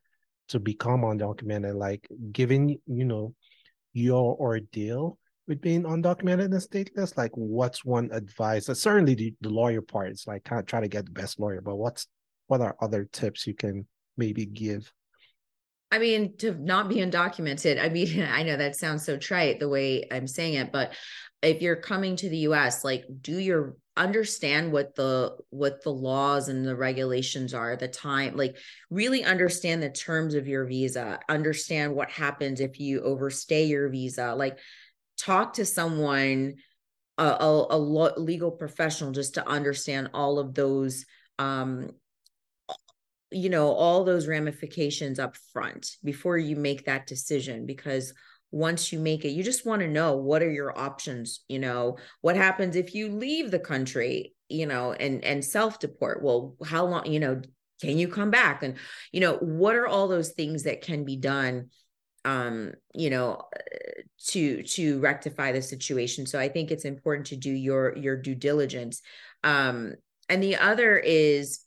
to become undocumented like given you know your ordeal with being undocumented and stateless? Like, what's one advice? Uh, certainly, the, the lawyer part is like kind of try to get the best lawyer, but what's what are other tips you can maybe give? I mean, to not be undocumented. I mean, I know that sounds so trite the way I'm saying it, but if you're coming to the US, like do your understand what the what the laws and the regulations are the time like really understand the terms of your visa understand what happens if you overstay your visa like talk to someone a, a, a legal professional just to understand all of those um you know all those ramifications up front before you make that decision because once you make it you just want to know what are your options you know? What happens if you leave the country you know and and self deport well how long you know can you come back? And you know what are all those things that can be done um you know to to rectify the situation? So i think it's important to do your your due diligence. Um and the other is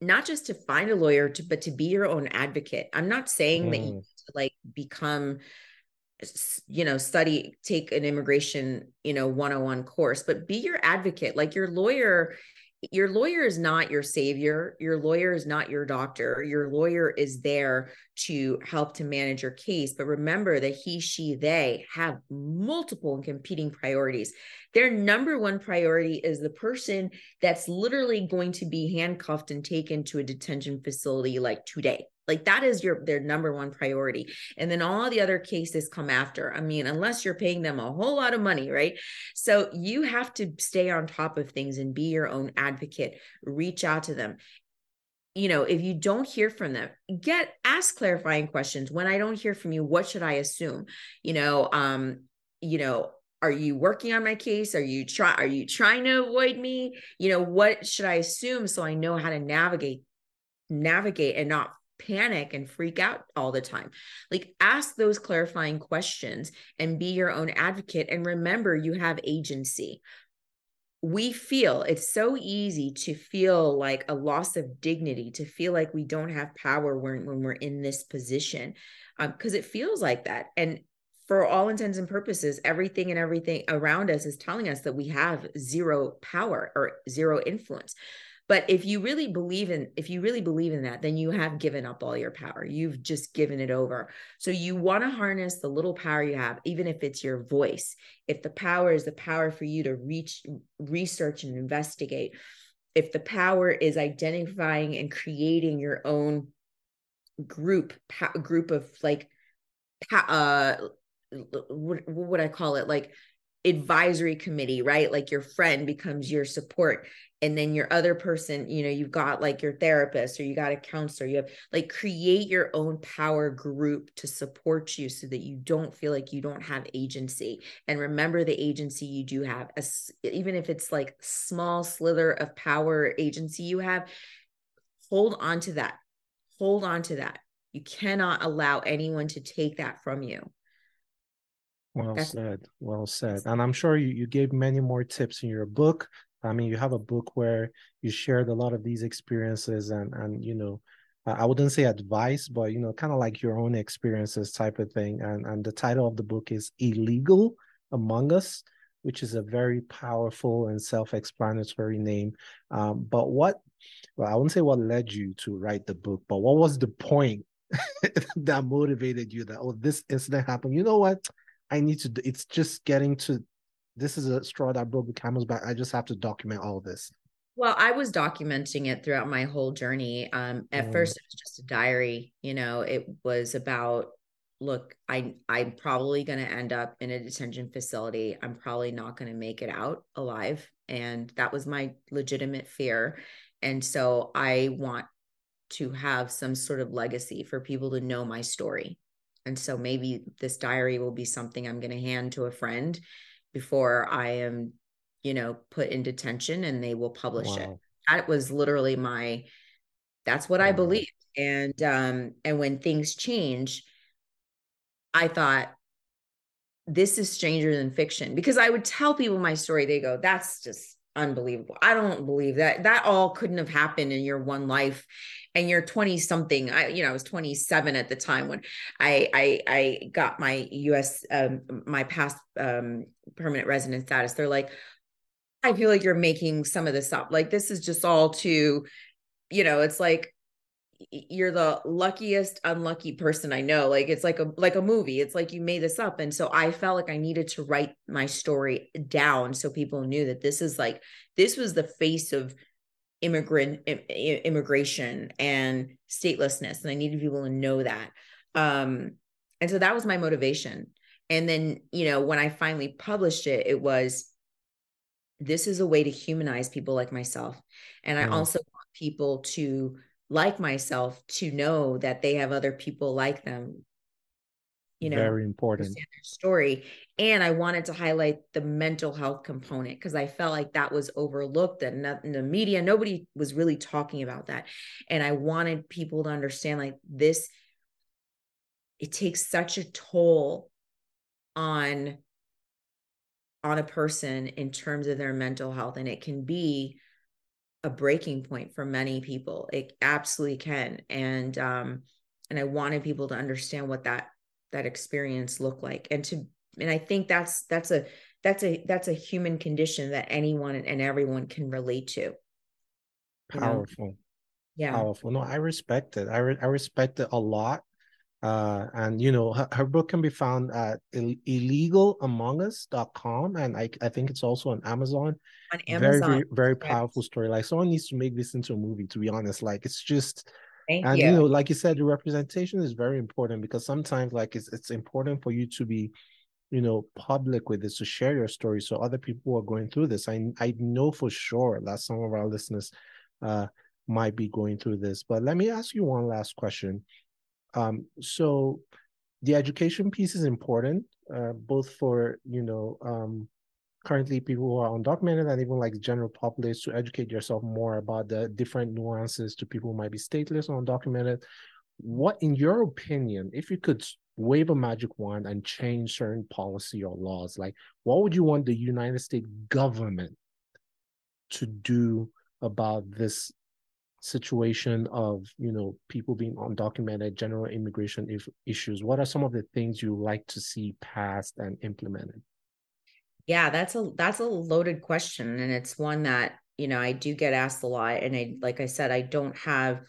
not just to find a lawyer to but to be your own advocate i'm not saying mm. that you to like become you know study take an immigration you know 101 course but be your advocate like your lawyer your lawyer is not your savior. Your lawyer is not your doctor. Your lawyer is there to help to manage your case. But remember that he, she, they have multiple and competing priorities. Their number one priority is the person that's literally going to be handcuffed and taken to a detention facility like today. Like that is your their number one priority. And then all the other cases come after. I mean, unless you're paying them a whole lot of money, right? So you have to stay on top of things and be your own advocate. Reach out to them you know if you don't hear from them get ask clarifying questions when i don't hear from you what should i assume you know um you know are you working on my case are you try are you trying to avoid me you know what should i assume so i know how to navigate navigate and not panic and freak out all the time. Like ask those clarifying questions and be your own advocate. And remember, you have agency. We feel it's so easy to feel like a loss of dignity, to feel like we don't have power when, when we're in this position, because um, it feels like that. And for all intents and purposes, everything and everything around us is telling us that we have zero power or zero influence but if you really believe in if you really believe in that then you have given up all your power. You've just given it over. So you want to harness the little power you have even if it's your voice. If the power is the power for you to reach research and investigate. If the power is identifying and creating your own group group of like uh what, what would i call it? Like advisory committee, right? Like your friend becomes your support. And then your other person, you know, you've got like your therapist or you got a counselor. You have like create your own power group to support you so that you don't feel like you don't have agency. And remember the agency you do have, even if it's like small slither of power agency you have, hold on to that. Hold on to that. You cannot allow anyone to take that from you. Well That's- said. Well said. And I'm sure you, you gave many more tips in your book. I mean, you have a book where you shared a lot of these experiences and and you know, I wouldn't say advice, but you know, kind of like your own experiences type of thing. And and the title of the book is Illegal Among Us, which is a very powerful and self-explanatory name. Um, but what well, I wouldn't say what led you to write the book, but what was the point that motivated you that oh this incident happened? You know what? I need to it's just getting to this is a straw that broke the camel's back. I just have to document all this. Well, I was documenting it throughout my whole journey. Um, at mm. first, it was just a diary. You know, it was about, look, I I'm probably going to end up in a detention facility. I'm probably not going to make it out alive, and that was my legitimate fear. And so, I want to have some sort of legacy for people to know my story. And so, maybe this diary will be something I'm going to hand to a friend before I am you know, put in detention and they will publish wow. it. That was literally my that's what wow. I believed. And um and when things change, I thought this is stranger than fiction because I would tell people my story they go that's just unbelievable. I don't believe that that all couldn't have happened in your one life and you're 20 something. I you know, I was 27 at the time when I I I got my US um my past um permanent resident status. They're like, I feel like you're making some of this up. Like this is just all too, you know, it's like you're the luckiest unlucky person I know. Like it's like a like a movie. It's like you made this up. And so I felt like I needed to write my story down so people knew that this is like this was the face of immigrant immigration and statelessness and I needed people to know that. Um and so that was my motivation. And then, you know, when I finally published it, it was this is a way to humanize people like myself. And I mm. also want people to, like myself, to know that they have other people like them. You know, very important story. And I wanted to highlight the mental health component because I felt like that was overlooked and in the media, nobody was really talking about that. And I wanted people to understand like this, it takes such a toll on on a person in terms of their mental health and it can be a breaking point for many people it absolutely can and um and i wanted people to understand what that that experience looked like and to and i think that's that's a that's a that's a human condition that anyone and everyone can relate to powerful know? yeah. Powerful. No i respect it. I, re- I respect it a lot uh, and you know her, her, book can be found at illegalamongus.com and I, I think it's also on amazon. On amazon. very very, very powerful story like someone needs to make this into a movie to be honest. Like it's just Thank and you. you. know like you said the representation is very important because sometimes like it's, it's important for you to be you know public with this to share your story so other people are going through this. I i know for sure that some of our listeners uh might be going through this. But let me ask you one last question um, so the education piece is important, uh, both for you know um, currently people who are undocumented and even like general populace to educate yourself more about the different nuances to people who might be stateless or undocumented. What, in your opinion, if you could wave a magic wand and change certain policy or laws, like what would you want the United States government to do about this situation of you know people being undocumented general immigration if, issues what are some of the things you like to see passed and implemented yeah that's a that's a loaded question and it's one that you know i do get asked a lot and i like i said i don't have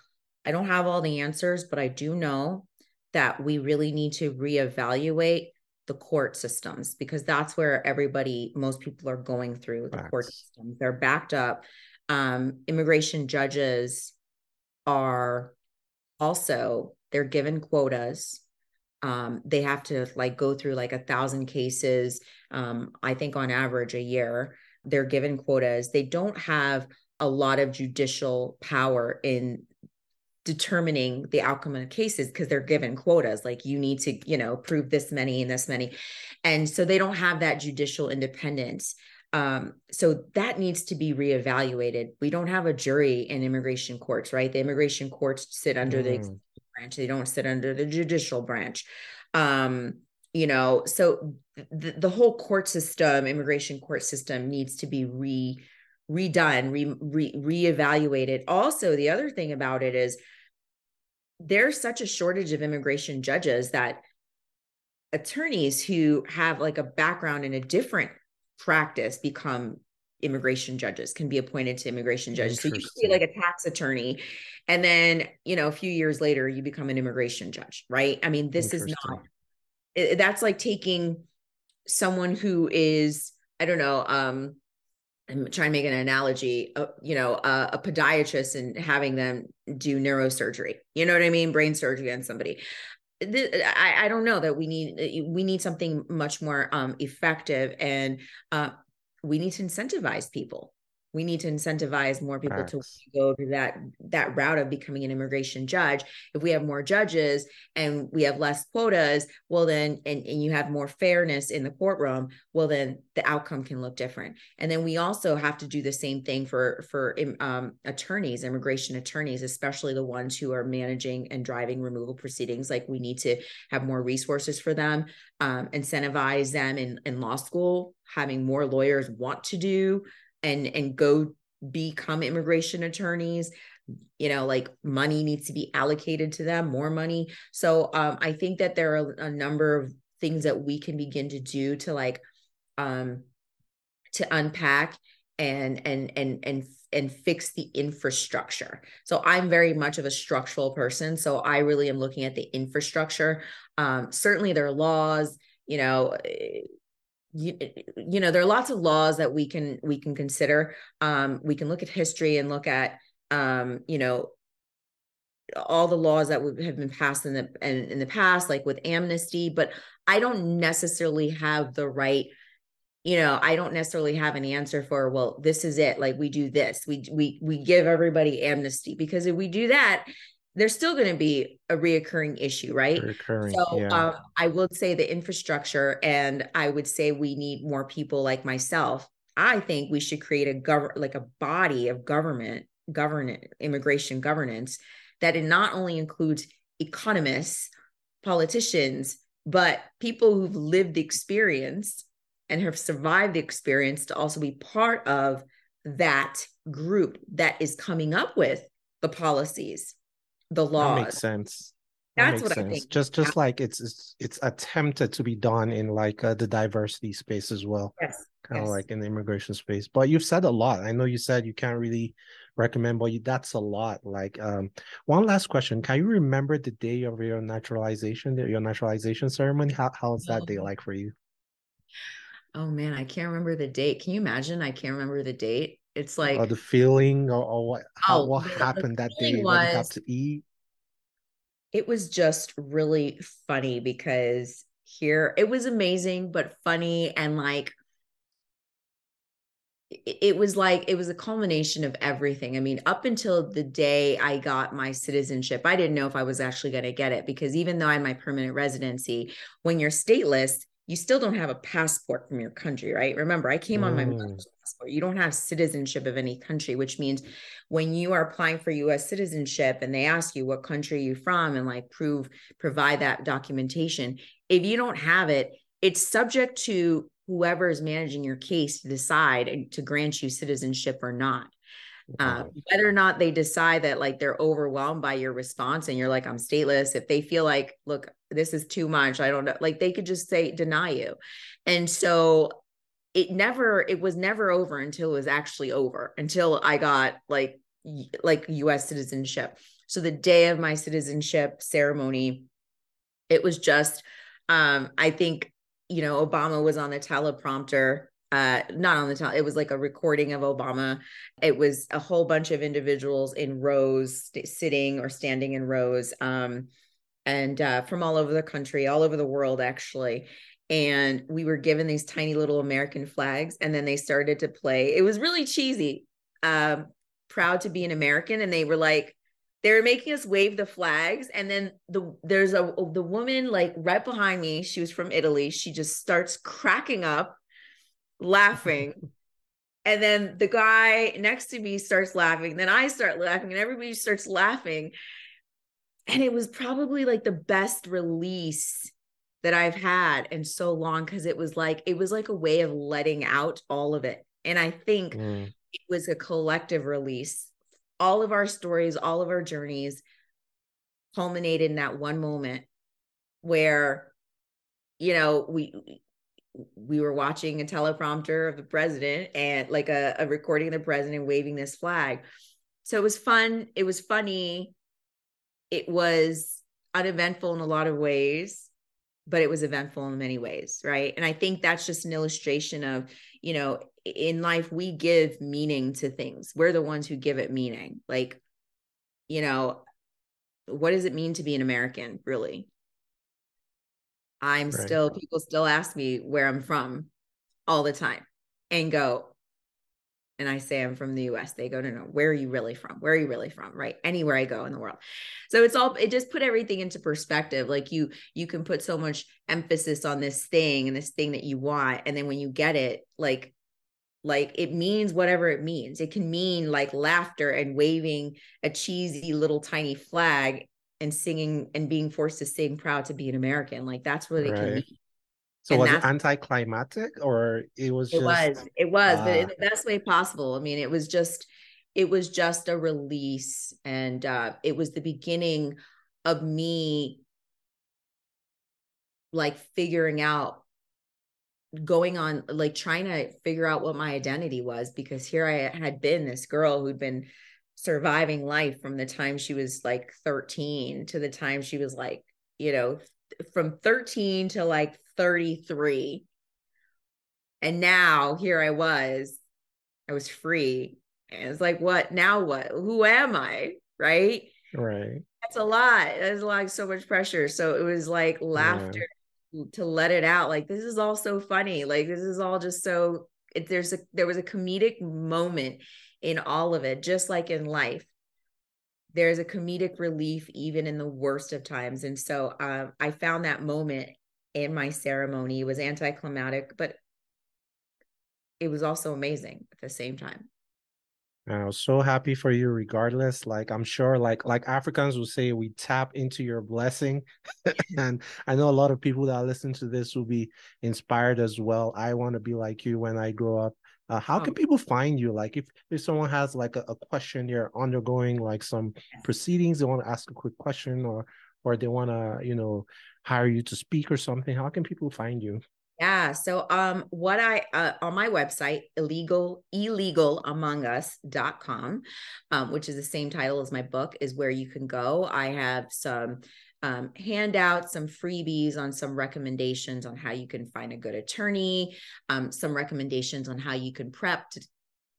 i don't have all the answers but i do know that we really need to reevaluate the court systems because that's where everybody most people are going through the Facts. court systems they're backed up um, immigration judges are also they're given quotas. Um, they have to like go through like a thousand cases um, i think on average a year. They're given quotas. They don't have a lot of judicial power in determining the outcome of cases because they're given quotas like you need to you know prove this many and this many. And so they don't have that judicial independence um, so that needs to be reevaluated. We don't have a jury in immigration courts, right? The immigration courts sit under mm. the branch; they don't sit under the judicial branch. Um, you know so the, the whole court system immigration court system needs to be re redone re, re reevaluated also the other thing about it is there's such a shortage of immigration judges that attorneys who have like a background in a different practice become immigration judges can be appointed to immigration judges. So you can be like a tax attorney and then you know a few years later you become an immigration judge right? I mean this is not it, that's like taking someone who is i don't know um i'm trying to make an analogy uh, you know uh, a podiatrist and having them do neurosurgery. You know what i mean? Brain surgery on somebody I, I don't know that we need we need something much more um, effective and uh, we need to incentivize people we need to incentivize more people to go to that that route of becoming an immigration judge. If we have more judges and we have less quotas well then and, and you have more fairness in the courtroom well then the outcome can look different. And then we also have to do the same thing for for um, attorneys immigration attorneys especially the ones who are managing and driving removal proceedings. Like we need to have more resources for them um, incentivize them in, in law school having more lawyers want to do and and go become immigration attorneys you know like money needs to be allocated to them more money so um i think that there are a number of things that we can begin to do to like um to unpack and and and and and fix the infrastructure. So I'm very much of a structural person. So I really am looking at the infrastructure. Um, certainly there are laws, you know, eh, you, you know there are lots of laws that we can we can consider. Um we can look at history and look at um you know all the laws that would have been passed in the in, in the past like with amnesty but i don't necessarily have the right you know i don't necessarily have an answer for well this is it like we do this we we we give everybody amnesty because if we do that there's still going to be a reoccurring issue, right? Reoccurring, so yeah. um, I would say the infrastructure, and I would say we need more people like myself. I think we should create a gov- like a body of government, governance, immigration governance that it not only includes economists, politicians, but people who've lived the experience and have survived the experience to also be part of that group that is coming up with the policies the law makes sense. That that's what sense. i think. Just just like it's, it's it's attempted to be done in like uh, the diversity space as well yes kind of yes. like in the immigration space. But you've said a lot. I know you said you can't really recommend but you, that's a lot. Like um one last question. Can you remember the day of your naturalization your naturalization ceremony? How how's that oh. day like for you? Oh man i can't remember the date. Can you imagine? I can't remember the date it's like or the feeling or, or what how, oh, what happened that day was, what you got to eat. It was just really funny because here it was amazing but funny and like it was like it was a culmination of everything. I mean, up until the day I got my citizenship, I didn't know if I was actually going to get it because even though I had my permanent residency, when you're stateless, you still don't have a passport from your country, right? Remember, I came on my mm. mother's passport. You don't have citizenship of any country, which means when you are applying for US citizenship and they ask you what country you're from and like prove, provide that documentation, if you don't have it, it's subject to whoever is managing your case to decide to grant you citizenship or not. Uh, whether or not they decide that like they're overwhelmed by your response and you're like i'm stateless if they feel like look this is too much i don't know like they could just say deny you. And so it never it was never over until it was actually over until i got like like us citizenship. So the day of my citizenship ceremony it was just um i think you know obama was on the teleprompter uh not on the top it was like a recording of obama. It was a whole bunch of individuals in rows st- sitting or standing in rows um and uh from all over the country all over the world actually and we were given these tiny little american flags and then they started to play it was really cheesy um proud to be an american and they were like they were making us wave the flags and then the there's a the woman like right behind me she was from italy she just starts cracking up laughing. and then the guy next to me starts laughing. Then I start laughing, and everybody starts laughing. And it was probably like the best release that I've had in so long because it was like it was like a way of letting out all of it. And I think mm. it was a collective release. All of our stories, all of our journeys culminated in that one moment where you know we we were watching a teleprompter of the president and like a, a recording of the president waving this flag so it was fun it was funny it was uneventful in a lot of ways but it was eventful in many ways right? And i think that's just an illustration of you know in life we give meaning to things. We're the ones who give it meaning. Like you know what does it mean to be an american really? I'm right. still people still ask me where i'm from all the time and go and I say I'm from the US, they go, no, no, where are you really from? Where are you really from? Right. Anywhere I go in the world. So it's all, it just put everything into perspective. Like you, you can put so much emphasis on this thing and this thing that you want. And then when you get it, like, like it means whatever it means. It can mean like laughter and waving a cheesy little tiny flag and singing and being forced to sing proud to be an American. Like that's what it right. can mean. So and was it anticlimactic or it was just... It was. It was, uh, but in the best way possible. I mean, it was just it was just a release and uh it was the beginning of me like figuring out going on like trying to figure out what my identity was because here I had been this girl who'd been surviving life from the time she was like 13 to the time she was like you know from 13 to like 33. And now here I was, I was free. And it's like, what now? What? Who am I? Right. Right. That's a lot. That's like so much pressure. So it was like laughter yeah. to let it out. Like, this is all so funny. Like, this is all just so, it, there's a, there was a comedic moment in all of it, just like in life there's a comedic relief even in the worst of times and so um, i found that moment in my ceremony it was anticlimactic but it was also amazing at the same time I was so happy for you regardless. Like I'm sure like like Africans will say we tap into your blessing. and I know a lot of people that listen to this will be inspired as well. I want to be like you when I grow up. Uh, how can oh. people find you? Like if, if someone has like a, a question, they're undergoing like some proceedings, they want to ask a quick question or or they want to, you know, hire you to speak or something, how can people find you? Yeah. So um what I uh, on my website, illegal illegalamongus.com, um, which is the same title as my book, is where you can go. I have some um, handouts, some freebies on some recommendations on how you can find a good attorney, um, some recommendations on how you can prep to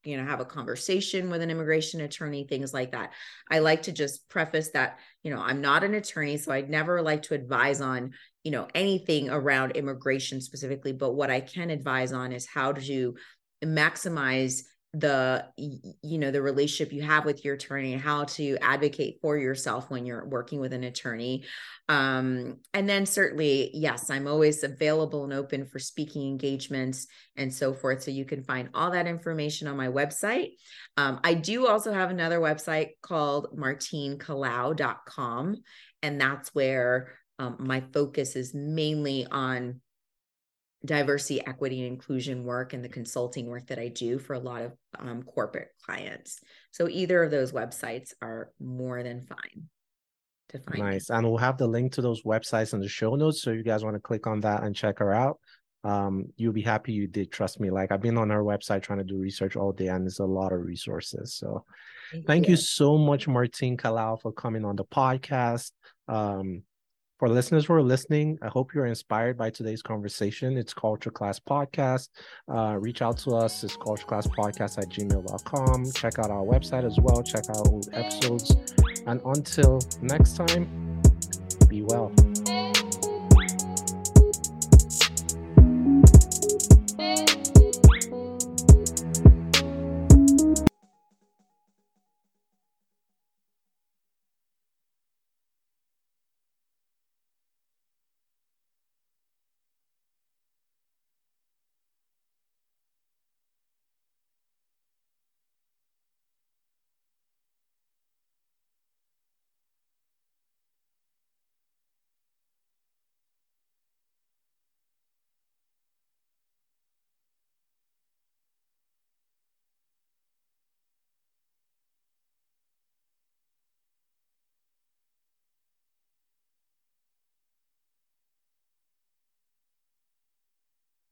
you know have a conversation with an immigration attorney things like that. I like to just preface that you know i'm not an attorney so i'd never like to advise on you know anything around immigration specifically but what i can advise on is how to maximize the you know the relationship you have with your attorney and how to advocate for yourself when you're working with an attorney. Um and then certainly yes i'm always available and open for speaking engagements and so forth so you can find all that information on my website. Um, i do also have another website called martinekalaw.com and that's where um, my focus is mainly on diversity, equity, and inclusion work and the consulting work that I do for a lot of um, corporate clients. So either of those websites are more than fine to find. Nice. And we'll have the link to those websites in the show notes. So if you guys want to click on that and check her out. Um, you'll be happy you did. Trust me. Like I've been on our website trying to do research all day, and there's a lot of resources. So thank, thank you. you so much, Martine Kalaw, for coming on the podcast. Um, for listeners who are listening, I hope you're inspired by today's conversation. It's Culture Class Podcast. Uh, reach out to us. It's cultureclasspodcast at gmail.com. Check out our website as well. Check out old episodes. And until next time, be well.